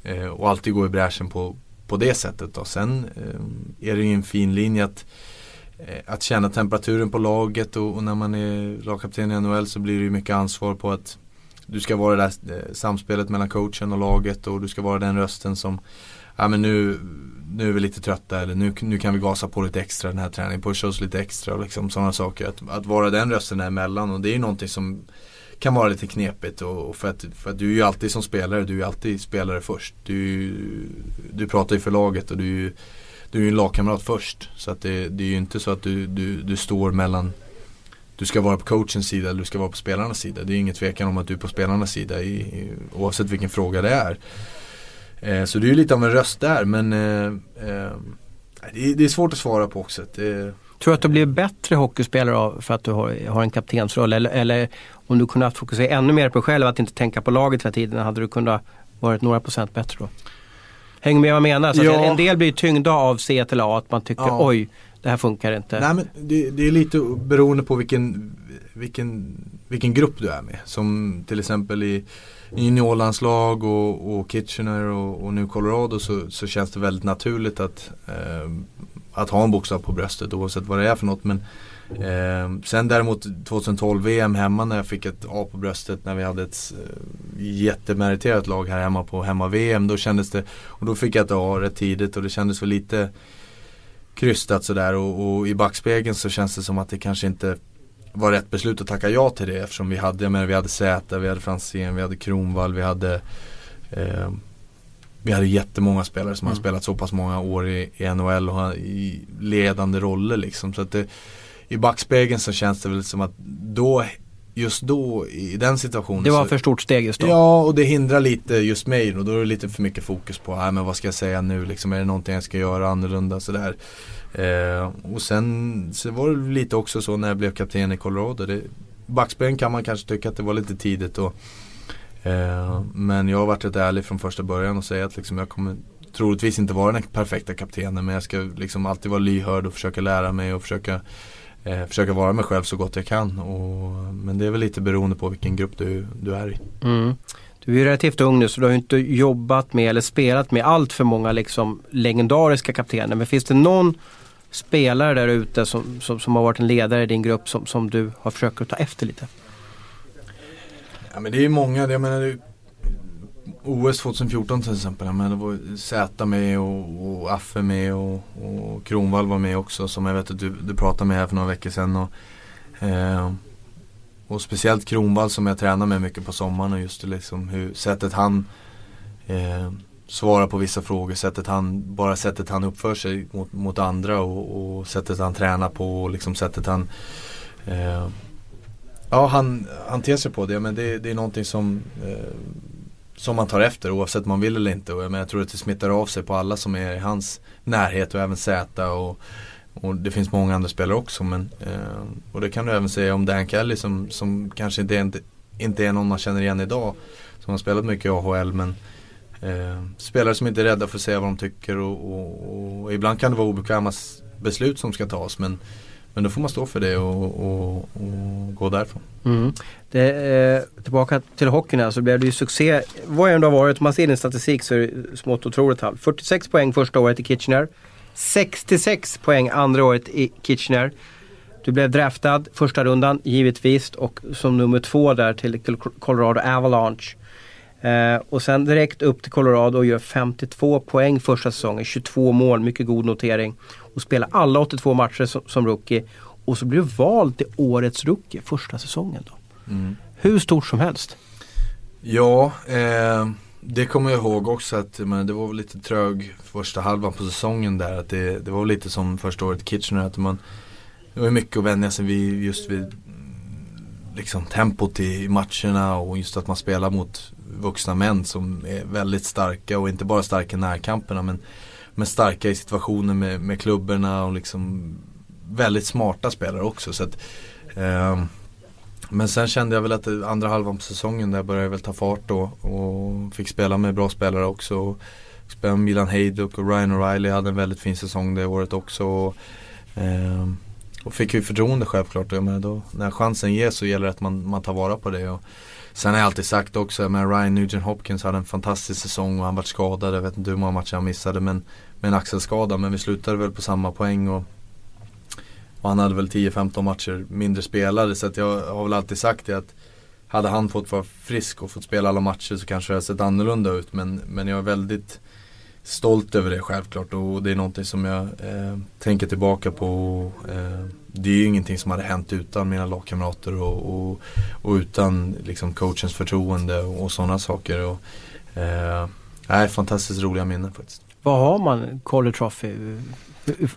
eh, och alltid gå i bräschen på, på det sättet. Då. Sen eh, är det ju en fin linje att, eh, att känna temperaturen på laget och, och, när man är lagkapten i NHL så blir det ju mycket ansvar på att du ska vara det där eh, samspelet mellan coachen och laget och du ska vara den rösten som Ja men nu, nu är vi lite trötta eller nu, nu kan vi gasa på lite extra den här träningen, pusha oss lite extra och liksom sådana saker. Att, att vara den rösten däremellan och det är ju någonting som kan vara lite knepigt och, och för, att, för att du är ju alltid som spelare, du är alltid spelare först. Du, du pratar ju för laget och du, är ju en lagkamrat först. Så att det, det är ju inte så att du, du, du står mellan du ska vara på coachens sida eller du ska vara på spelarnas sida. Det är ingen tvekan om att du är på spelarnas sida i, i, oavsett vilken fråga det är. Eh, så det är ju lite av en röst där men eh, eh, det, är, det, är svårt att svara på också. Det, Tror du att du blir bättre hockeyspelare för att du har, har en kaptensroll? Eller, eller om du kunde haft fokusera ännu mer på dig själv, att inte tänka på laget hela tiden, hade du kunnat varit några procent bättre då? Hänger med vad jag menar? Så ja. En del blir tyngda av C till A, att man tycker ja. oj, det här funkar inte. Nej, men det, det, är lite beroende på vilken, vilken, vilken grupp du är med. Som till exempel i juniorlandslag och, och Kitchener och, och nu Colorado så, så känns det väldigt naturligt att eh, att ha en bokstav på bröstet oavsett vad det är för något. Men eh, sen däremot 2012 VM hemma när jag fick ett A på bröstet när vi hade ett eh, jättemeriterat lag här hemma på hemma-VM. Då kändes det, och då fick jag ett A rätt tidigt och det kändes väl lite krystat sådär och, och i backspegeln så känns det som att det kanske inte var rätt beslut att tacka ja till det eftersom vi hade, jag menar, vi hade Zäta, vi hade Franzén, vi hade Kronvall, vi hade eh, vi hade jättemånga spelare som mm. har spelat så pass många år i, i NHL och har i ledande roller liksom. Så att det, I backspegeln så känns det väl som att då Just då i den situationen Det var för stort steg just då? Ja och det hindrar lite just mig och då är det lite för mycket fokus på, nej men vad ska jag säga nu liksom, är det någonting jag ska göra annorlunda sådär. Eh, och sen så var det lite också så när jag blev kapten i Colorado. Det, backspegeln kan man kanske tycka att det var lite tidigt och Eh, men jag har varit rätt ärlig från första början och säga att liksom jag kommer troligtvis inte vara den perfekta kaptenen men jag ska liksom alltid vara lyhörd och försöka lära mig och försöka eh, försöka vara mig själv så gott jag kan. Och, men det är väl lite beroende på vilken grupp du, du är i. Mm. Du är ju relativt ung nu så du har inte jobbat med eller spelat med allt för många liksom legendariska kaptener. Men finns det någon spelare där ute som, som, som, har varit en ledare i din grupp som, som du har försökt att ta efter lite? Ja men det är ju många, jag menar OS 2014 till exempel, men det var Zäta med och, och Affe med och, och Kronvall var med också som jag vet att du, du pratade med här för några veckor sedan. Och, eh, och speciellt Kronvall som jag tränar med mycket på sommaren och just liksom hur sättet han eh, svarar på vissa frågor, sättet han, bara sättet han uppför sig mot, mot andra och, och sättet han tränar på och liksom sättet han eh, Ja, han hanterar sig på det. Men det, det är någonting som, eh, som man tar efter oavsett om man vill eller inte. Och jag, men jag tror att det smittar av sig på alla som är i hans närhet och även Zäta. Och, och det finns många andra spelare också. Men, eh, och det kan du även säga om Dan Kelly som, som kanske inte är, inte är någon man känner igen idag. Som har spelat mycket i AHL. Men eh, spelare som inte är rädda för att säga vad de tycker. Och, och, och ibland kan det vara obekväma beslut som ska tas. Men men då får man stå för det och, och, och gå därifrån. Mm. Det, eh, tillbaka till hockeyn här så blev det ju succé. Vad ändå har varit, om man ser din statistik så är det smått otroligt halvt. 46 poäng första året i Kitchener. 66 poäng andra året i Kitchener. Du blev draftad första rundan givetvis och som nummer två där till Colorado Avalanche. Eh, och sen direkt upp till Colorado och gör 52 poäng första säsongen, 22 mål, mycket god notering. Och spelar alla 82 matcher som, som rookie. Och så blir du vald till årets rookie första säsongen. Då. Mm. Hur stort som helst. Ja, eh, det kommer jag ihåg också att men det var lite trög första halvan på säsongen där. Att det, det var lite som första året i Kitchener. Att man, det var mycket att vänja sig vid just vid mm, liksom tempot i matcherna och just att man spelar mot vuxna män som är väldigt starka och inte bara starka i närkamperna men, men starka i situationer med, med klubborna och liksom väldigt smarta spelare också. Så att, eh, men sen kände jag väl att andra halvan på säsongen där började jag väl ta fart då och fick spela med bra spelare också. Spelade spela med Milan Hejduk och Ryan O'Reilly hade en väldigt fin säsong det året också. Och, eh, och fick ju förtroende självklart. Jag menar, då, när chansen ges så gäller det att man, man tar vara på det. Och sen har jag alltid sagt också, med Ryan Nugent Hopkins hade en fantastisk säsong och han var skadad. Jag vet inte hur många matcher han missade men med en axelskada. Men vi slutade väl på samma poäng. Och, och han hade väl 10-15 matcher mindre spelade. Så att jag har väl alltid sagt det att hade han fått vara frisk och fått spela alla matcher så kanske det hade sett annorlunda ut. Men, men jag är väldigt stolt över det självklart och det är någonting som jag eh, tänker tillbaka på. Eh, det är ju ingenting som hade hänt utan mina lagkamrater och, och, och, utan liksom coachens förtroende och, och sådana saker. Och, eh, är fantastiskt roliga minnen faktiskt. Vad har man Collie Trophy?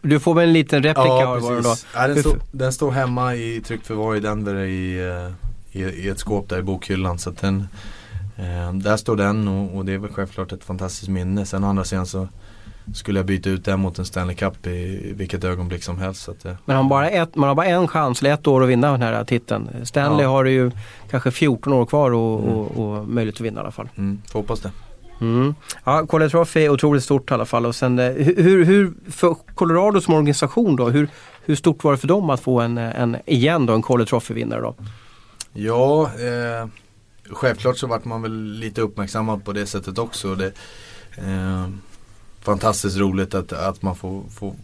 Du får väl en liten replika ja, av då? Ja, den, stå, den står hemma i tryckt förvar i Denver i, eh, i, i, ett skåp där i bokhyllan. Så den, eh, där står den och, och, det är väl självklart ett fantastiskt minne. Sen å andra sidan så skulle jag byta ut den mot en Stanley Cup i vilket ögonblick som helst. Så att, eh. Men man, bara ett, man har bara en chans, eller ett år att vinna den här titeln. Stanley ja. har ju kanske 14 år kvar och, mm. och, och möjlighet att vinna i alla fall. Mm, får hoppas det. Mm. Ja, Colorado Trophy är otroligt stort i alla fall. Och sen, eh, hur, hur, för Colorado som organisation då, hur, hur stort var det för dem att få en, eh, en igen då, en Colorado Trophy-vinnare då? Ja, eh, självklart så vart man väl lite uppmärksammad på det sättet också. Det, eh, fantastiskt roligt att, att man får, får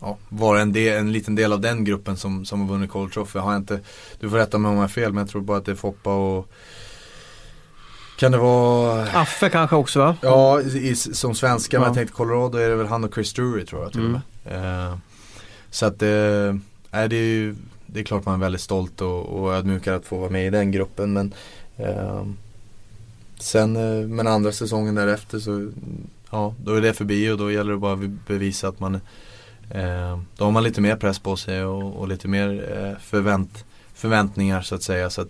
ja, vara en, del, en liten del av den gruppen som, som har vunnit Colorado Trophy. Har jag inte, du får rätta mig om jag har fel men jag tror bara att det är Foppa och kan det vara Affe kanske också va? Ja, i, som svenska. Ja. Men jag tänkte Colorado är det väl han och Chris Drury tror jag. Tror mm. eh, så att det, eh, det är ju det är klart man är väldigt stolt och, och ödmjukad att få vara med i den gruppen. Men eh, sen, men andra säsongen därefter så ja, då är det förbi och då gäller det bara att bevisa att man eh, Då har man lite mer press på sig och, och lite mer eh, förvänt, förväntningar så att säga. Så att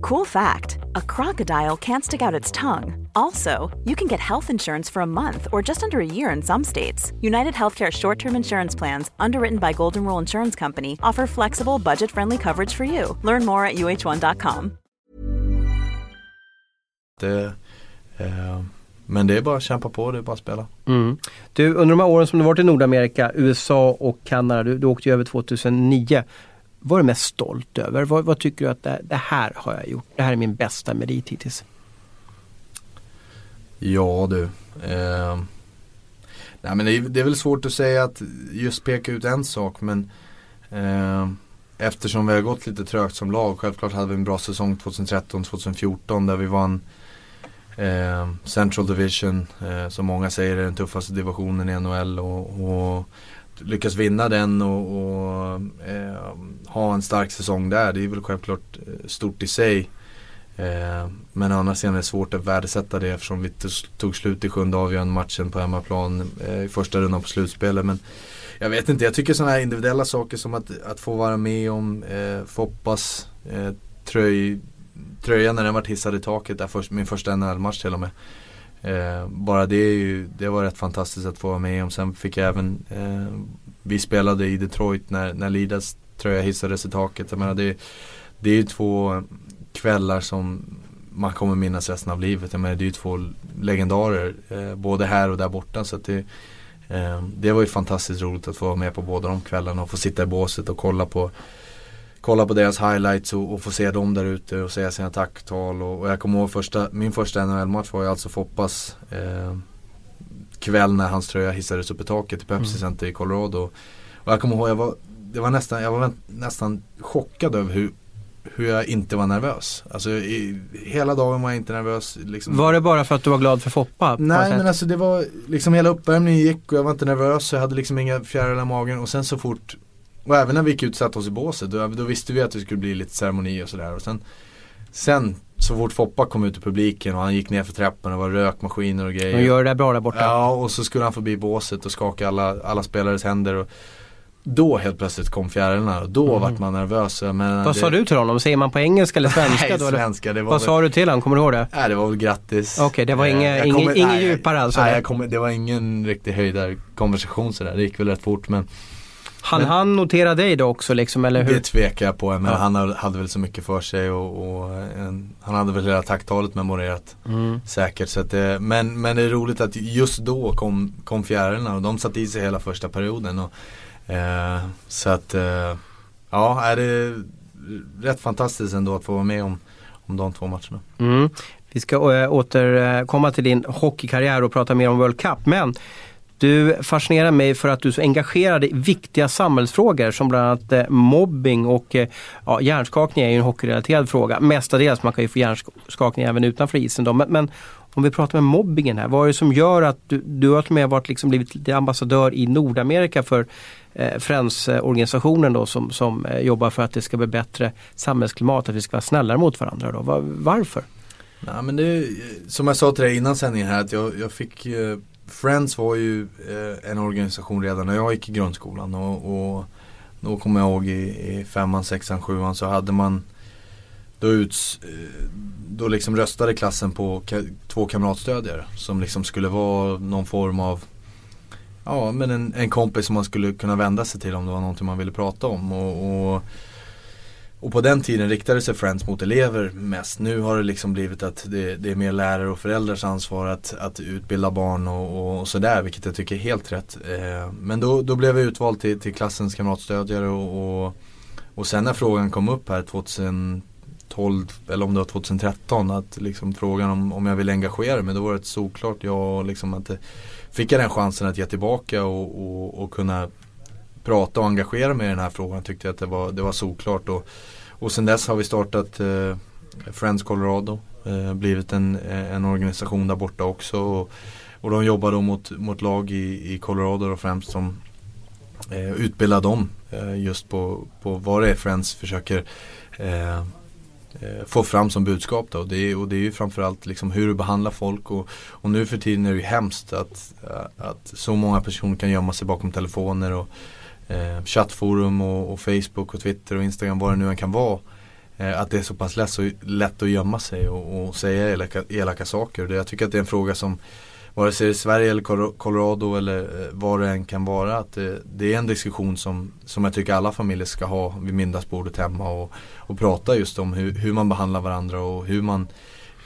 Cool fact a crocodile can't stick out its tongue. Also, you can get health insurance for a month or just under a year in some states. United Healthcare short term insurance plans, underwritten by Golden Rule Insurance Company, offer flexible, budget friendly coverage for you. Learn more at uh1.com. Det, eh, men det är bara att kämpa på, det är bara att spela. Mm. Du, under de här åren som du varit i Nordamerika, USA och Kanada, du, du åkte ju över 2009 vad är du mest stolt över? Vad, vad tycker du att det, det, här har jag gjort? Det här är min bästa merit hittills. Ja du. Eh, nej men det är, det är, väl svårt att säga att just peka ut en sak men eh, Eftersom vi har gått lite trögt som lag. Självklart hade vi en bra säsong 2013-2014 där vi vann eh, Central Division. Eh, som många säger är den tuffaste divisionen i NHL. Och, och lyckas vinna den och, och eh, ha en stark säsong där. Det är väl självklart eh, stort i sig. Eh, men annars är det svårt att värdesätta det eftersom vi tog slut i sjunde avgörande matchen på hemmaplan eh, i första rundan på slutspelet. Men jag vet inte, jag tycker sådana här individuella saker som att, att få vara med om eh, Foppas eh, tröj, tröja när den var hissad i taket, där först, min första NHL-match till och med. Eh, bara det, är ju, det var rätt fantastiskt att få vara med om. Sen fick jag även, eh, vi spelade i Detroit när, när Lidas tröja hissades i taket. Jag menar, det, det är ju två kvällar som man kommer minnas resten av livet. Jag menar, det är ju två legendarer, eh, både här och där borta. Så det, eh, det var ju fantastiskt roligt att få vara med på båda de kvällarna och få sitta i båset och kolla på kolla på deras highlights och, och få se dem där ute och säga sina tacktal. Och, och jag kommer ihåg första, min första NHL-match var ju alltså Foppas eh, kväll när hans tröja hissades upp i taket i Pepsi mm. Center i Colorado. Och jag kommer ihåg, jag var, det var nästan, jag var nästan chockad över hur hur jag inte var nervös. Alltså i, hela dagen var jag inte nervös. Liksom. Var det bara för att du var glad för Foppa? Nej men alltså det var liksom hela uppvärmningen gick och jag var inte nervös. Jag hade liksom inga fjärilar i magen och sen så fort och även när vi gick ut och satte oss i båset då, då visste vi att det skulle bli lite ceremoni och sådär. Och sen, sen så fort Foppa kom ut i publiken och han gick ner för trappan och var rökmaskiner och grejer. De gör det bra där borta. Ja och så skulle han förbi båset och skaka alla, alla spelares händer. Och, då helt plötsligt kom fjärilarna och då mm. vart man nervös. Men Vad det... sa du till honom? Säger man på engelska eller svenska? Nej, då, svenska. Det var Vad väl... sa du till honom? Kommer du ihåg det? Nej, det var väl grattis. Okej, okay, det var inget eh, inge, inge djupare alltså? Nej, kom, det var ingen riktig höjdare konversation sådär. Det gick väl rätt fort men han, han notera dig då också liksom, eller hur? Det tvekar jag på, men ja. han hade väl så mycket för sig och, och en, han hade väl hela tacktalet memorerat mm. säkert. Så det, men, men det är roligt att just då kom, kom fjärilarna och de satt i sig hela första perioden. Och, Eh, så att eh, ja, är det rätt fantastiskt ändå att få vara med om, om de två matcherna. Mm. Vi ska äh, återkomma till din hockeykarriär och prata mer om World Cup. Men du fascinerar mig för att du är så engagerad i viktiga samhällsfrågor som bland annat eh, mobbing och eh, ja, hjärnskakning är ju en hockeyrelaterad fråga. Mestadels, man kan ju få hjärnskakning även utanför isen. Då. Men, men, om vi pratar med mobbingen här, vad är det som gör att du, du har till och med varit liksom blivit ambassadör i Nordamerika för eh, Friends-organisationen då som, som eh, jobbar för att det ska bli bättre samhällsklimat, att vi ska vara snällare mot varandra. Då. Var, varför? Nej, men det, som jag sa till dig innan sändningen här att jag, jag fick eh, Friends var ju eh, en organisation redan när jag gick i grundskolan och, och då kommer jag ihåg i, i femman, sexan, sjuan så hade man då, uts, eh, då liksom röstade klassen på ka två kamratstödjare som liksom skulle vara någon form av Ja men en, en kompis som man skulle kunna vända sig till om det var någonting man ville prata om. Och, och, och på den tiden riktade sig Friends mot elever mest. Nu har det liksom blivit att det, det är mer lärare och föräldrars ansvar att, att utbilda barn och, och sådär vilket jag tycker är helt rätt. Eh, men då, då blev jag utvald till, till klassens kamratstödjare och, och, och sen när frågan kom upp här 2012 eller om det var 2013 att liksom frågan om, om jag ville engagera mig då var det ett såklart ja liksom att eh, fick jag den chansen att ge tillbaka och, och, och, kunna prata och engagera mig i den här frågan tyckte jag att det var, det var såklart och, och sen dess har vi startat eh, Friends Colorado eh, blivit en, eh, en organisation där borta också och, och de jobbar då mot, mot lag i, i Colorado och främst som eh, utbildar dem eh, just på, på vad det är Friends försöker eh, eh, få fram som budskap. Då. Och, det är, och det är ju framförallt liksom hur du behandlar folk och, och nu för tiden är det ju hemskt att, att så många personer kan gömma sig bakom telefoner och eh, chattforum och, och, Facebook och Twitter och Instagram vad det nu än kan vara. Eh, att det är så pass lätt, så lätt att gömma sig och, och säga elaka, elaka saker. Det, jag tycker att det är en fråga som vare sig det är Sverige eller Colorado eller eh, vad det än kan vara. Att det, det, är en diskussion som, som jag tycker alla familjer ska ha vid middagsbordet hemma och, och prata just om hur, hur man behandlar varandra och hur man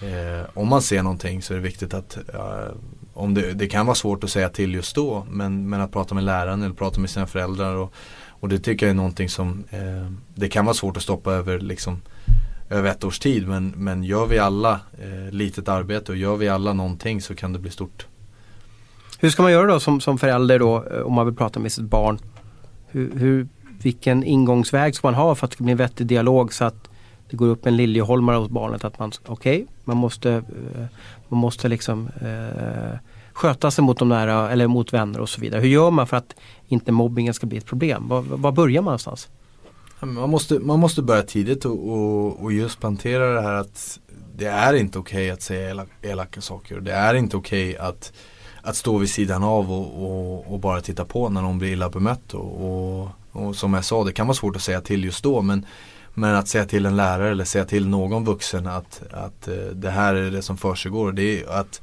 eh, Om man ser någonting så är det viktigt att eh, om det, det, kan vara svårt att säga till just då men, men att prata med läraren eller prata med sina föräldrar och, och det tycker jag är någonting som eh, Det kan vara svårt att stoppa över liksom över ett års tid. Men, men gör vi alla eh, litet arbete och gör vi alla någonting så kan det bli stort. Hur ska man göra då som, som förälder då eh, om man vill prata med sitt barn? Hur, hur, vilken ingångsväg ska man ha för att det ska bli en vettig dialog så att det går upp en liljeholmare hos barnet att man, okej, okay, man måste, eh, man måste liksom eh, sköta sig mot de nära eller mot vänner och så vidare. Hur gör man för att inte mobbingen ska bli ett problem? Var, var börjar man någonstans? Man måste, man måste börja tidigt och, och, och just plantera det här att det är inte okej okay att säga elaka, elaka saker. Det är inte okej okay att, att stå vid sidan av och, och, och, bara titta på när någon blir illa bemött. Och, och, som jag sa, det kan vara svårt att säga till just då. Men, men att säga till en lärare eller säga till någon vuxen att, att eh, det här är det som försiggår. Det att,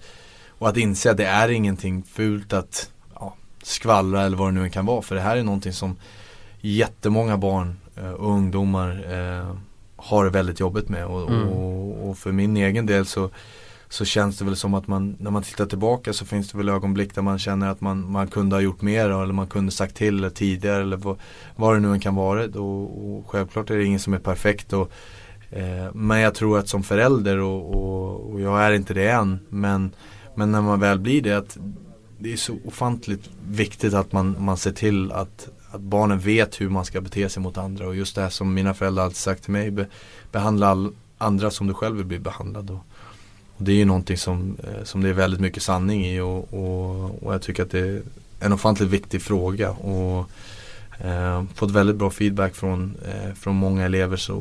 och att inse att det är ingenting fult att ja, skvallra eller vad det nu kan vara. För det här är någonting som jättemånga barn Eh, och ungdomar eh, har det väldigt jobbigt med. Och, mm. och, och, för min egen del så, så känns det väl som att man, när man tittar tillbaka så finns det väl ögonblick där man känner att man, man kunde ha gjort mer eller man kunde sagt till tidigare eller vad, vad det nu än kan vara. Och, och självklart är det ingen som är perfekt. Och, eh, men jag tror att som förälder och, och, och, jag är inte det än men, men när man väl blir det att det är så ofantligt viktigt att man, man ser till att, att barnen vet hur man ska bete sig mot andra och just det här som mina föräldrar alltid sagt till mig, be, behandla all, andra som du själv vill bli behandlad. Och, och det är ju någonting som, eh, som det är väldigt mycket sanning i och, och, och jag tycker att det är en ofantligt viktig fråga. Och, Eh, fått väldigt bra feedback från, eh, från många elever så,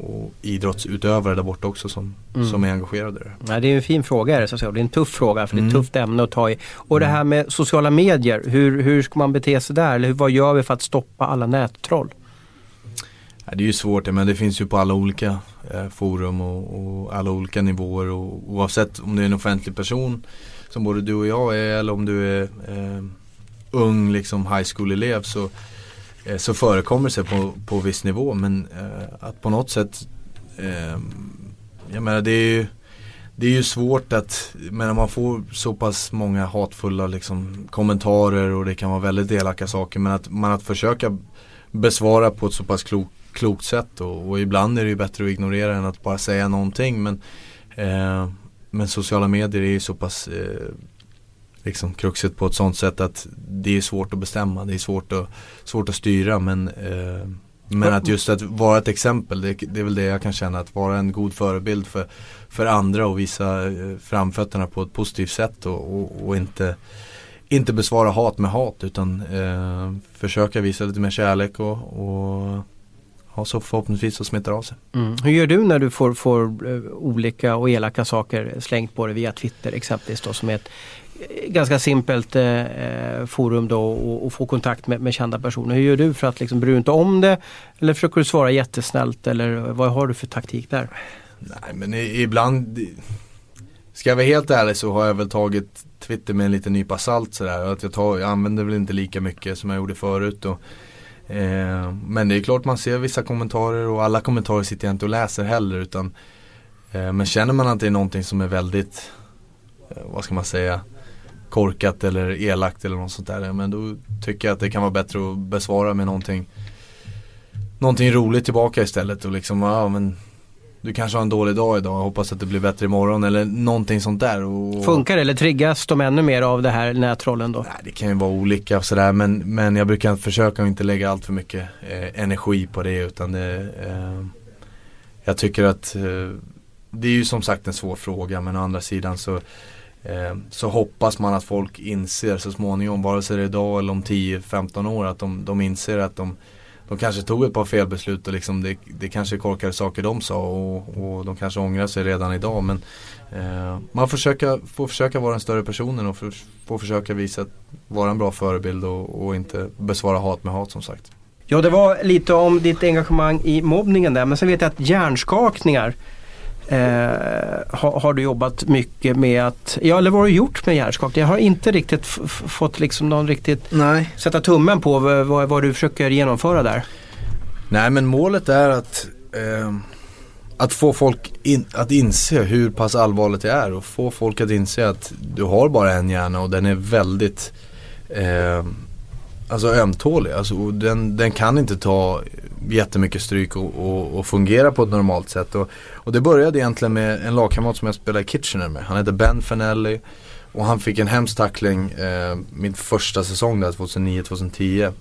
och idrottsutövare där borta också som, mm. som är engagerade. Där. Ja, det är en fin fråga, det, så det är en tuff fråga för det är ett mm. tufft ämne att ta i. Och det mm. här med sociala medier, hur, hur ska man bete sig där? Eller vad gör vi för att stoppa alla nättroll? Det är ju svårt, men det finns ju på alla olika eh, forum och, och, alla olika nivåer och oavsett om du är en offentlig person som både du och jag är eller om du är eh, ung liksom high school-elev så Eh, så förekommer det på, på viss nivå. Men eh, att på något sätt eh, Jag menar det är ju det är ju svårt att, men man får så pass många hatfulla liksom, kommentarer och det kan vara väldigt elaka saker. Men att man att försöka besvara på ett så pass klokt klokt sätt och, och, ibland är det ju bättre att ignorera än att bara säga någonting men eh, Men sociala medier är ju så pass eh, liksom kruxet på ett sånt sätt att det är svårt att bestämma, det är svårt att, svårt att styra men eh, men att just att vara ett exempel, det, det, är väl det jag kan känna, att vara en god förebild för, för andra och visa eh, framfötterna på ett positivt sätt och, och, och inte, inte besvara hat med hat utan eh, försöka visa lite mer kärlek och, och ja, så förhoppningsvis så smittar av sig. Mm. Hur gör du när du får, får uh, olika och elaka saker slängt på dig via Twitter exempelvis då som är ett ganska simpelt eh, forum då och, och, få kontakt med, med kända personer. Hur gör du för att liksom bry inte om det? Eller försöker du svara jättesnällt eller vad har du för taktik där? Nej men ibland Ska jag vara helt ärlig så har jag väl tagit Twitter med en liten nypa salt sådär. Att jag, tar, jag använder väl inte lika mycket som jag gjorde förut. Och, eh, men det är klart man ser vissa kommentarer och alla kommentarer sitter jag inte och läser heller. Utan, eh, men känner man att det är någonting som är väldigt, eh, vad ska man säga, korkat eller elakt eller något sånt där. Men då tycker jag att det kan vara bättre att besvara med någonting Någonting roligt tillbaka istället och liksom, ja men du kanske har en dålig dag idag, hoppas att det blir bättre imorgon eller någonting sånt där. Och, Funkar det eller triggas de ännu mer av det här nättrollen då? Nej, det kan ju vara olika och sådär men, men jag brukar försöka att inte lägga allt för mycket eh, energi på det utan det eh, Jag tycker att eh, Det är ju som sagt en svår fråga men å andra sidan så Eh, så hoppas man att folk inser så småningom, vare sig det är idag eller om 10-15 år, att de, de inser att de, de kanske tog ett par felbeslut och liksom det, det kanske är korkade saker de sa och, och de kanske ångrar sig redan idag. Men eh, man försöka, får försöka vara den större personen och för, får försöka visa att vara en bra förebild och, och inte besvara hat med hat som sagt. Ja det var lite om ditt engagemang i mobbningen där men sen vet jag att hjärnskakningar Eh, har, har, du jobbat mycket med att, ja eller vad har du gjort med hjärnskakning? Jag har inte riktigt fått liksom någon riktigt Nej. sätta tummen på vad, vad, du försöker genomföra där. Nej men målet är att eh, att få folk in, att inse hur pass allvarligt det är och få folk att inse att du har bara en hjärna och den är väldigt eh, alltså ömtålig. Alltså, den, den kan inte ta jättemycket stryk och, och, och fungera på ett normalt sätt. Och, och det började egentligen med en lagkamrat som jag spelade i Kitchener med. Han heter Ben Fanelli Och han fick en hemsk tackling eh, min första säsong där 2009-2010.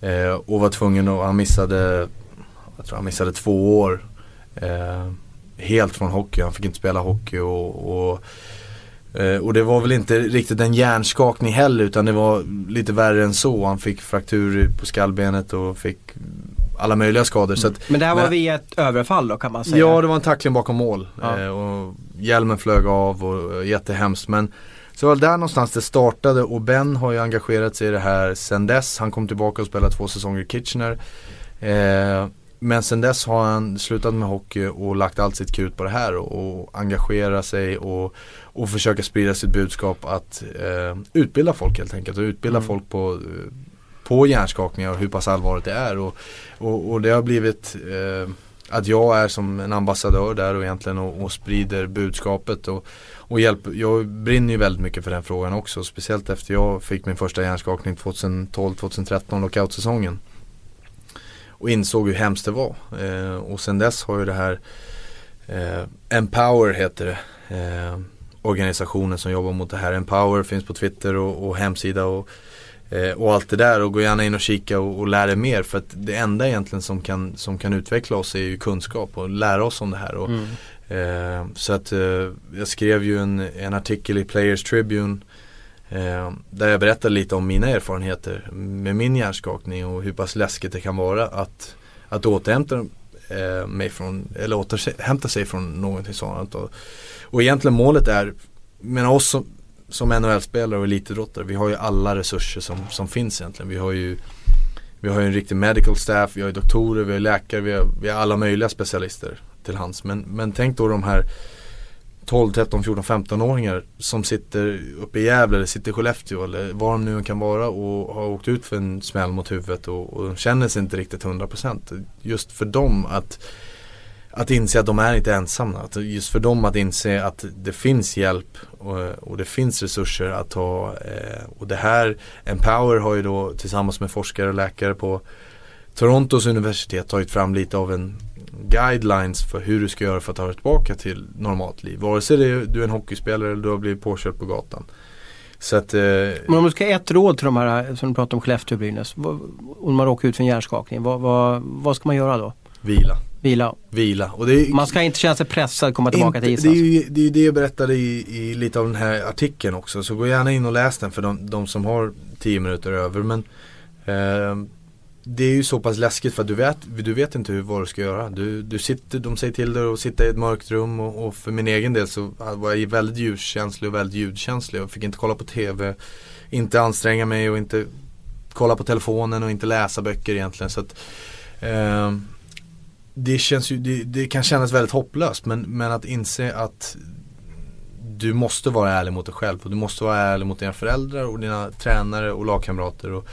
Eh, och var tvungen att, han missade, jag tror han missade två år. Eh, helt från hockey, han fick inte spela hockey och, och och det var väl inte riktigt en hjärnskakning heller utan det var lite värre än så. Han fick fraktur på skallbenet och fick alla möjliga skador. Mm. Att, men det här var men, via ett överfall då kan man säga? Ja, det var en tackling bakom mål. Ja. Eh, och hjälmen flög av och eh, jättehemskt. Men så var det där någonstans det startade och Ben har ju engagerat sig i det här sen dess. Han kom tillbaka och spelade två säsonger i Kitchener. Eh, men sen dess har han slutat med hockey och lagt allt sitt krut på det här och, och engagera sig och, och försöka sprida sitt budskap att eh, utbilda folk helt enkelt och utbilda mm. folk på, eh, på hjärnskakningar och hur pass allvarligt det är. Och, och, och det har blivit eh, att jag är som en ambassadör där och egentligen och, och sprider budskapet och, och hjälper. Jag brinner ju väldigt mycket för den frågan också. Speciellt efter jag fick min första hjärnskakning 2012-2013 lockoutsäsongen och insåg hur hemskt det var. Eh, och sen dess har ju det här eh, Empower heter det. Eh, organisationen som jobbar mot det här. Empower finns på Twitter och, och hemsida och, eh, och allt det där. Och gå gärna in och kika och, och lär dig mer. För att det enda egentligen som kan, som kan utveckla oss är ju kunskap och lära oss om det här. Och, mm. eh, så att eh, jag skrev ju en, en artikel i Players Tribune Eh, där jag berättade lite om mina erfarenheter med min hjärnskakning och hur pass läskigt det kan vara att, att återhämta eh, mig från, eller återhämta sig från någonting sådant. Och, och egentligen målet är, men oss som, som NHL-spelare och elitidrottare, vi har ju alla resurser som, som finns egentligen. Vi har ju vi har ju en riktig medical staff, vi har ju doktorer, vi har läkare, vi har, vi har alla möjliga specialister till hands. Men, men tänk då de här 12, 13, 14, 15-åringar som sitter uppe i Gävle eller sitter i Skellefteå eller var de nu kan vara och har åkt ut för en smäll mot huvudet och, och de känner sig inte riktigt 100%. Just för dem att, att inse att de är inte ensamma. Att just för dem att inse att det finns hjälp och, och det finns resurser att ta. Eh, och det här, Empower har ju då tillsammans med forskare och läkare på Torontos universitet tagit fram lite av en guidelines för hur du ska göra för att ta dig tillbaka till normalt liv. Vare sig du är en hockeyspelare eller du har blivit påkörd på gatan. Så att, eh, Men om du ska ge ett råd till de här som du pratar om Skellefteå och Brynäs. Om man råkar ut för en hjärnskakning, vad, vad, vad ska man göra då? Vila. Vila. Vila. Och är, man ska inte känna sig pressad att komma tillbaka inte, till isen. Det är ju det, är det jag berättade i, i, lite av den här artikeln också. Så gå gärna in och läs den för de, de som har tio minuter över. Men eh, det är ju så pass läskigt för att du vet, du vet inte hur, vad du ska göra. Du, du sitter, de säger till dig att sitta i ett mörkt rum och, och, för min egen del så var jag väldigt ljuskänslig och väldigt ljudkänslig. Jag fick inte kolla på TV, inte anstränga mig och inte kolla på telefonen och inte läsa böcker egentligen. Så att, eh, det, känns ju, det, det, kan kännas väldigt hopplöst men, men att inse att du måste vara ärlig mot dig själv och du måste vara ärlig mot dina föräldrar och dina tränare och lagkamrater. Och,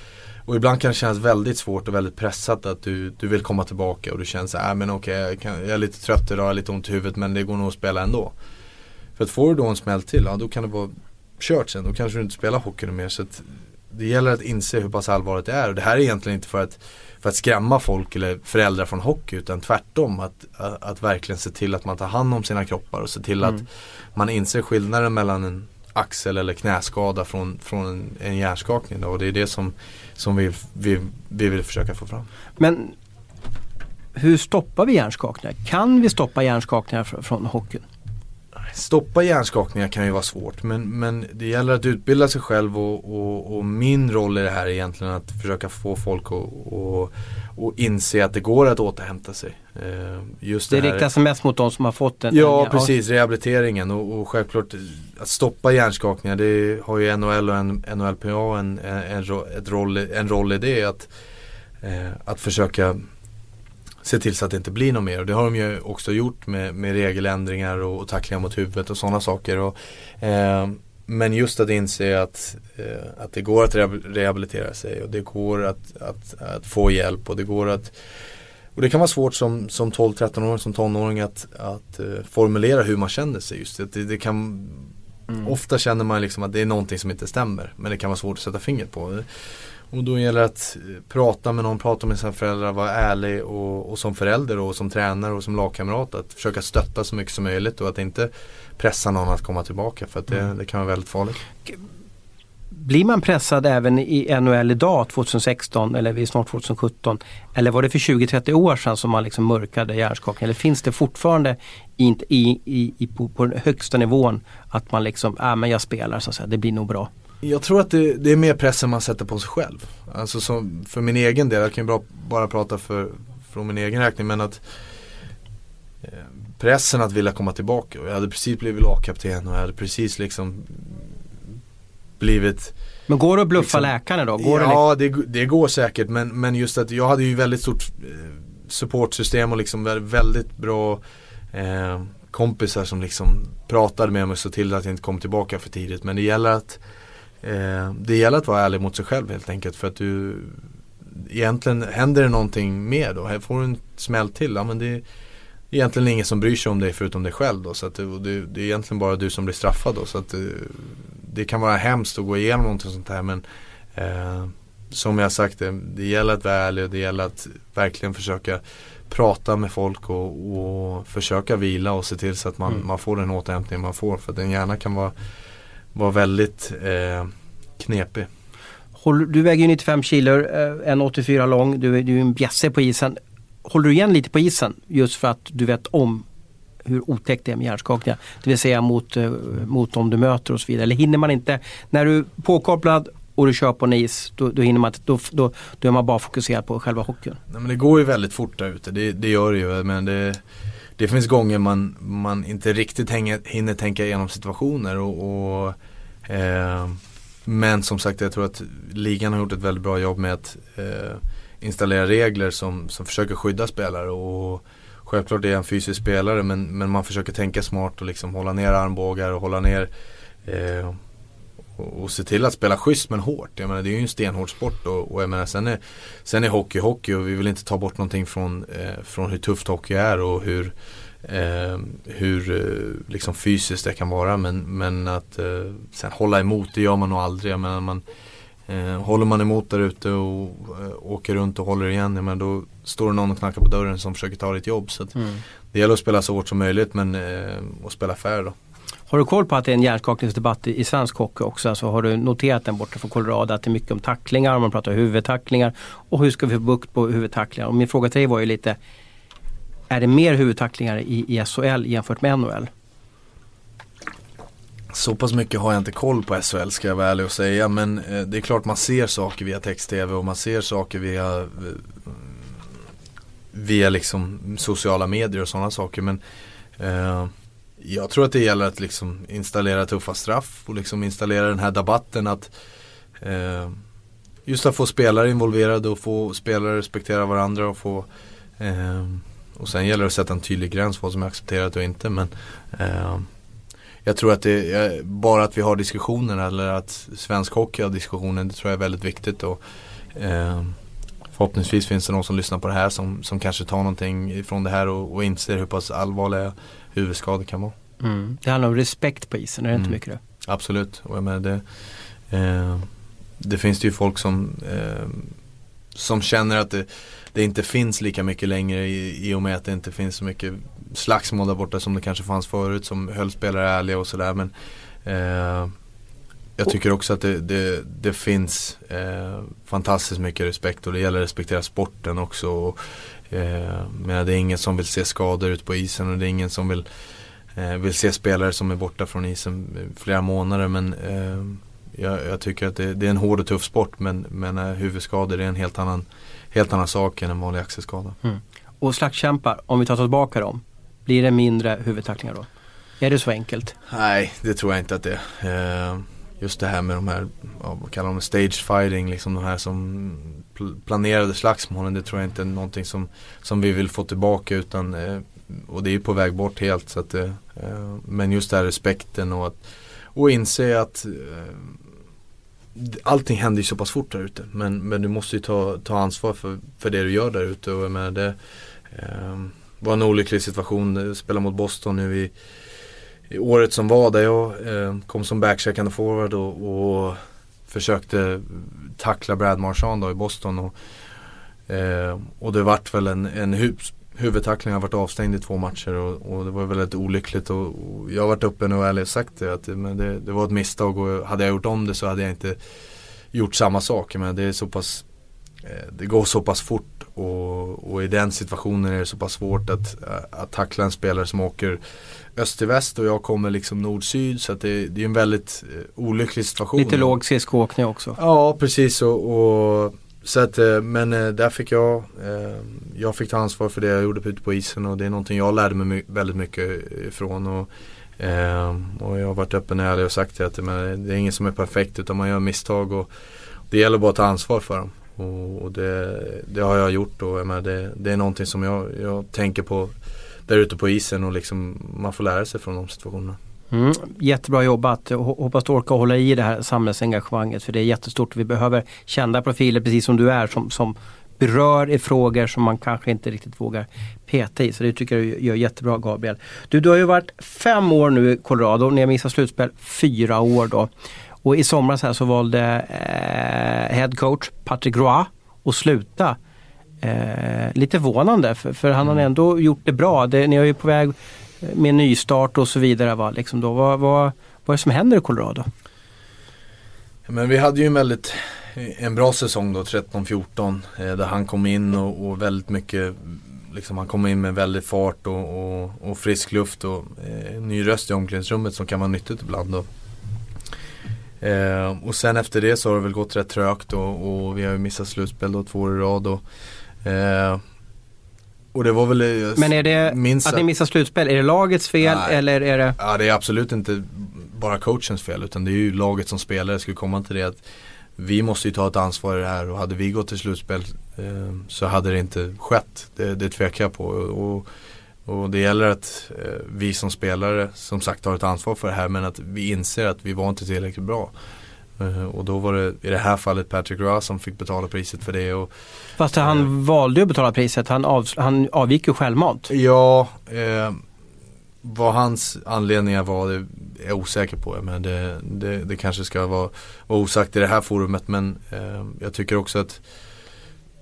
och ibland kan det kännas väldigt svårt och väldigt pressat att du, du vill komma tillbaka och du känner såhär, äh, men okej okay, jag, jag, är lite trött idag, jag har lite ont i huvudet men det går nog att spela ändå. För att får du då en smäll till, ja då kan det vara kört sen, då kanske du inte spelar hockey mer. Så att det gäller att inse hur pass allvarligt det är och det här är egentligen inte för att, för att skrämma folk eller föräldrar från hockey utan tvärtom att, att, att verkligen se till att man tar hand om sina kroppar och se till mm. att man inser skillnaden mellan en axel eller knäskada från, från en, en hjärnskakning. Då. Och det är det som, som vi, vi, vi vill försöka få fram. Men hur stoppar vi hjärnskakningar? Kan vi stoppa hjärnskakningar från, från hockeyn? Stoppa hjärnskakningar kan ju vara svårt men, men det gäller att utbilda sig själv och, och, och min roll i det här är egentligen att försöka få folk att och inse att det går att återhämta sig. Eh, just det det riktar sig mest mot de som har fått en Ja en, precis, rehabiliteringen och, och, självklart att stoppa hjärnskakningar det har ju NHL och NHLPA en, en, en, roll, en roll i det. Att, eh, att försöka se till så att det inte blir något mer. Och det har de ju också gjort med, med regeländringar och, och tacklingar mot huvudet och sådana saker. Och, eh, men just att inse att, eh, att det går att rehabilitera sig och det går att, att, att, få hjälp och det går att och det kan vara svårt som, som 12-13-åring, som tonåring att, att uh, formulera hur man känner sig. Just det, det kan, mm. Ofta känner man liksom att det är någonting som inte stämmer men det kan vara svårt att sätta fingret på. Och då gäller det att eh, prata med någon, prata med sina föräldrar, vara ärlig och, och som förälder och som tränare och som lagkamrat att försöka stötta så mycket som möjligt och att inte pressa någon att komma tillbaka för att det, mm. det kan vara väldigt farligt. Blir man pressad även i NHL idag 2016 eller vi är snart 2017? Eller var det för 20-30 år sedan som man liksom mörkade hjärnskakning? Eller finns det fortfarande i, i, i, på, på den högsta nivån att man liksom, äh, men jag spelar så att säga, det blir nog bra? Jag tror att det, det, är mer press än man sätter på sig själv. Alltså som, för min egen del, jag kan ju bra, bara prata för, från min egen räkning men att eh, pressen att vilja komma tillbaka. Och jag hade precis blivit lagkapten och jag hade precis liksom blivit Men går det att bluffa liksom, läkarna då? Går ja det, det, det, går säkert men, men just att jag hade ju väldigt stort eh, supportsystem och liksom väldigt bra eh, kompisar som liksom pratade med mig och såg till att jag inte kom tillbaka för tidigt. Men det gäller att eh, det gäller att vara ärlig mot sig själv helt enkelt för att du egentligen händer det någonting mer då, här får du en smäll till, ja men det egentligen ingen som bryr sig om dig förutom dig själv då. Så att det, det, det är egentligen bara du som blir straffad då. Så att det, det kan vara hemskt att gå igenom någonting sånt här men eh, som jag sagt, det, det gäller att vara ärlig och det gäller att verkligen försöka prata med folk och, och försöka vila och se till så att man, Mm. man får den återhämtning man får. För att en hjärna kan vara, vara väldigt eh, knepig. Du väger ju 95 kilo, eh, 1,84 lång, du, är- du är en bjässe på isen. Håller du igen lite på isen just för att du vet om hur otäckt det är med hjärnskakningar? Det vill säga mot, eh, mot dem du möter och så vidare. Eller hinner man inte, när du är påkopplad och du kör på en is, då, då hinner man inte, då, då, då är man bara fokuserad på själva hockeyn. Nej, men det går ju väldigt fort där ute, det, det gör det ju. Men det, det finns gånger man, man inte riktigt hänger, hinner tänka igenom situationer. Och, och, eh, men som sagt, jag tror att ligan har gjort ett väldigt bra jobb med att eh, installera regler som, som försöker skydda spelare. Och självklart är jag en fysisk spelare men, men man försöker tänka smart och liksom hålla ner armbågar och hålla ner eh, och, och se till att spela schysst men hårt. Jag menar det är ju en stenhård sport och, och jag menar sen är, sen är hockey hockey och vi vill inte ta bort någonting från, eh, från hur tufft hockey är och hur, eh, hur eh, liksom fysiskt det kan vara men, men att eh, sen hålla emot det gör man nog aldrig. Jag menar, man, eh, håller man emot där ute och eh, åker runt och håller igen, jag menar, då står det någon och knackar på dörren som försöker ta ditt jobb. Så att det gäller att spela så hårt som möjligt men och spela fair då. Har du koll på att det är en hjärnskakningsdebatt i, i svensk hockey också? Alltså har du noterat den borta från Colorado att det är mycket om tacklingar, man pratar huvudtacklingar och hur ska vi få bukt på huvudtacklingar? Och min fråga till dig var ju lite, är det mer huvudtacklingar i, i SHL jämfört med NHL? Så pass mycket har jag inte koll på SHL ska jag vara ärlig och säga men eh, det är klart man ser saker via text-tv och man ser saker via eh, via liksom sociala medier och sådana saker men eh, jag tror att det gäller att liksom installera tuffa straff och liksom installera den här debatten att eh, just att få spelare involverade och få spelare respektera varandra och få eh, och sen gäller det att sätta en tydlig gräns för vad som är accepterat och inte men eh, jag tror att det är bara att vi har diskussioner eller att svensk hockey har diskussioner. det tror jag är väldigt viktigt. Och, eh, förhoppningsvis finns det någon som lyssnar på det här som, som kanske tar någonting ifrån det här och, och inser hur pass allvarliga huvudskador kan vara. Det handlar om respekt på isen, är det inte Mm. mycket det? Absolut, och jag menar det, eh, det finns det ju folk som, eh, som känner att det, det inte finns lika mycket längre i, i och med att det inte finns så mycket slagsmål där borta som det kanske fanns förut som höll spelare ärliga och sådär men eh, jag tycker också att det, det, det finns eh, fantastiskt mycket respekt och det gäller att respektera sporten också. Och, men det är ingen som vill se skador ute på isen och det är ingen som vill, eh, vill se spelare som är borta från isen flera månader men eh, jag, jag tycker att det, det är en hård och tuff sport men, men eh, huvudskador är en helt annan, helt annan sak än en vanlig axelskada. Och slagskämpar, om vi tar tillbaka dem, blir det mindre huvudtacklingar då? Är det så enkelt? Nej, det tror jag inte att det är. Eh, Just det här med de här, vad kallar de stage fighting, liksom de här som planerade slagsmålen. Det tror jag inte är någonting som, som vi vill få tillbaka utan eh, och det är ju på väg bort helt. Så att, eh, eh men just det här respekten och, att, och inse att eh, allting händer ju så pass fort där ute. Men, men du måste ju ta, ta ansvar för, för det du gör där ute. Och med det eh, var en olycklig situation, eh, spela mot Boston nu i i året som var där jag eh, kom som backcheckande forward och, och försökte tackla Brad Marchand då i Boston. Och, eh, och det vart väl en, en hu huvudtackling, Han vart varit avstängd i två matcher och, och det var väldigt olyckligt. Och, och jag har varit uppe nu och ärligt sagt det, att det, men det, det var ett misstag och hade jag gjort om det så hade jag inte gjort samma sak. Men det är så pass det går så pass fort och, och i den situationen är det så pass svårt att, att tackla en spelare som åker öst till väst och jag kommer liksom nord-syd så att det, det är en väldigt eh, olycklig situation. Lite låg skridskoåkning också. Ja precis och, och så att, eh, men eh, där fick jag, eh, jag fick ta ansvar för det jag gjorde ute på isen och det är någonting jag lärde mig väldigt mycket ifrån. Och, eh, och jag har varit öppen och ärlig och sagt det att det är ingen som är perfekt utan man gör misstag och det gäller bara att ta ansvar för dem. Och, och det, det har jag gjort och jag menar, det, det är någonting som jag, jag tänker på där ute på isen och liksom man får lära sig från de situationerna. Mm, jättebra jobbat. Hoppas du orkar hålla i det här samhällsengagemanget för det är jättestort. Vi behöver kända profiler precis som du är som, som berör i frågor som man kanske inte riktigt vågar peta i. Så det tycker jag du gör jättebra Gabriel. Du, du har ju varit fem år nu i Colorado, ni har missat slutspel fyra år då. Och i somras här så valde eh, head coach Patrick Roy att sluta eh, lite förvånande för, för han har ändå gjort det bra. Det, ni är ju på väg med nystart och så vidare. Va? Liksom då, vad, vad, vad är det som händer i Colorado? Men vi hade ju en väldigt en bra säsong då, 13-14. Eh, där han kom in och, och, väldigt mycket Liksom han kom in med väldigt fart och, och, och frisk luft och eh, ny röst i omklädningsrummet som kan vara nyttigt ibland. Då. Eh, och sen efter det så har det väl gått rätt trögt och, och vi har ju missat slutspel då två år i rad. Och, eh, och det var väl eh, Men är det att ni missar slutspel, är det lagets fel nej, eller är det? Ja det är absolut inte bara coachens fel utan det är ju laget som spelare skulle komma till det. att Vi måste ju ta ett ansvar i det här och hade vi gått till slutspel eh, så hade det inte skett. Det, det tvekar jag på. Och, och det gäller att eh, vi som spelare som sagt har ett ansvar för det här men att vi inser att vi var inte tillräckligt bra. Eh, och då var det i det här fallet Patrick Ross som fick betala priset för det. Och, Fast han eh, valde att betala priset, han, av, han avgick ju självmant. Ja, eh, vad hans anledningar var det är jag osäker på. Men det, det, det kanske ska vara, vara osagt i det här forumet men eh, jag tycker också att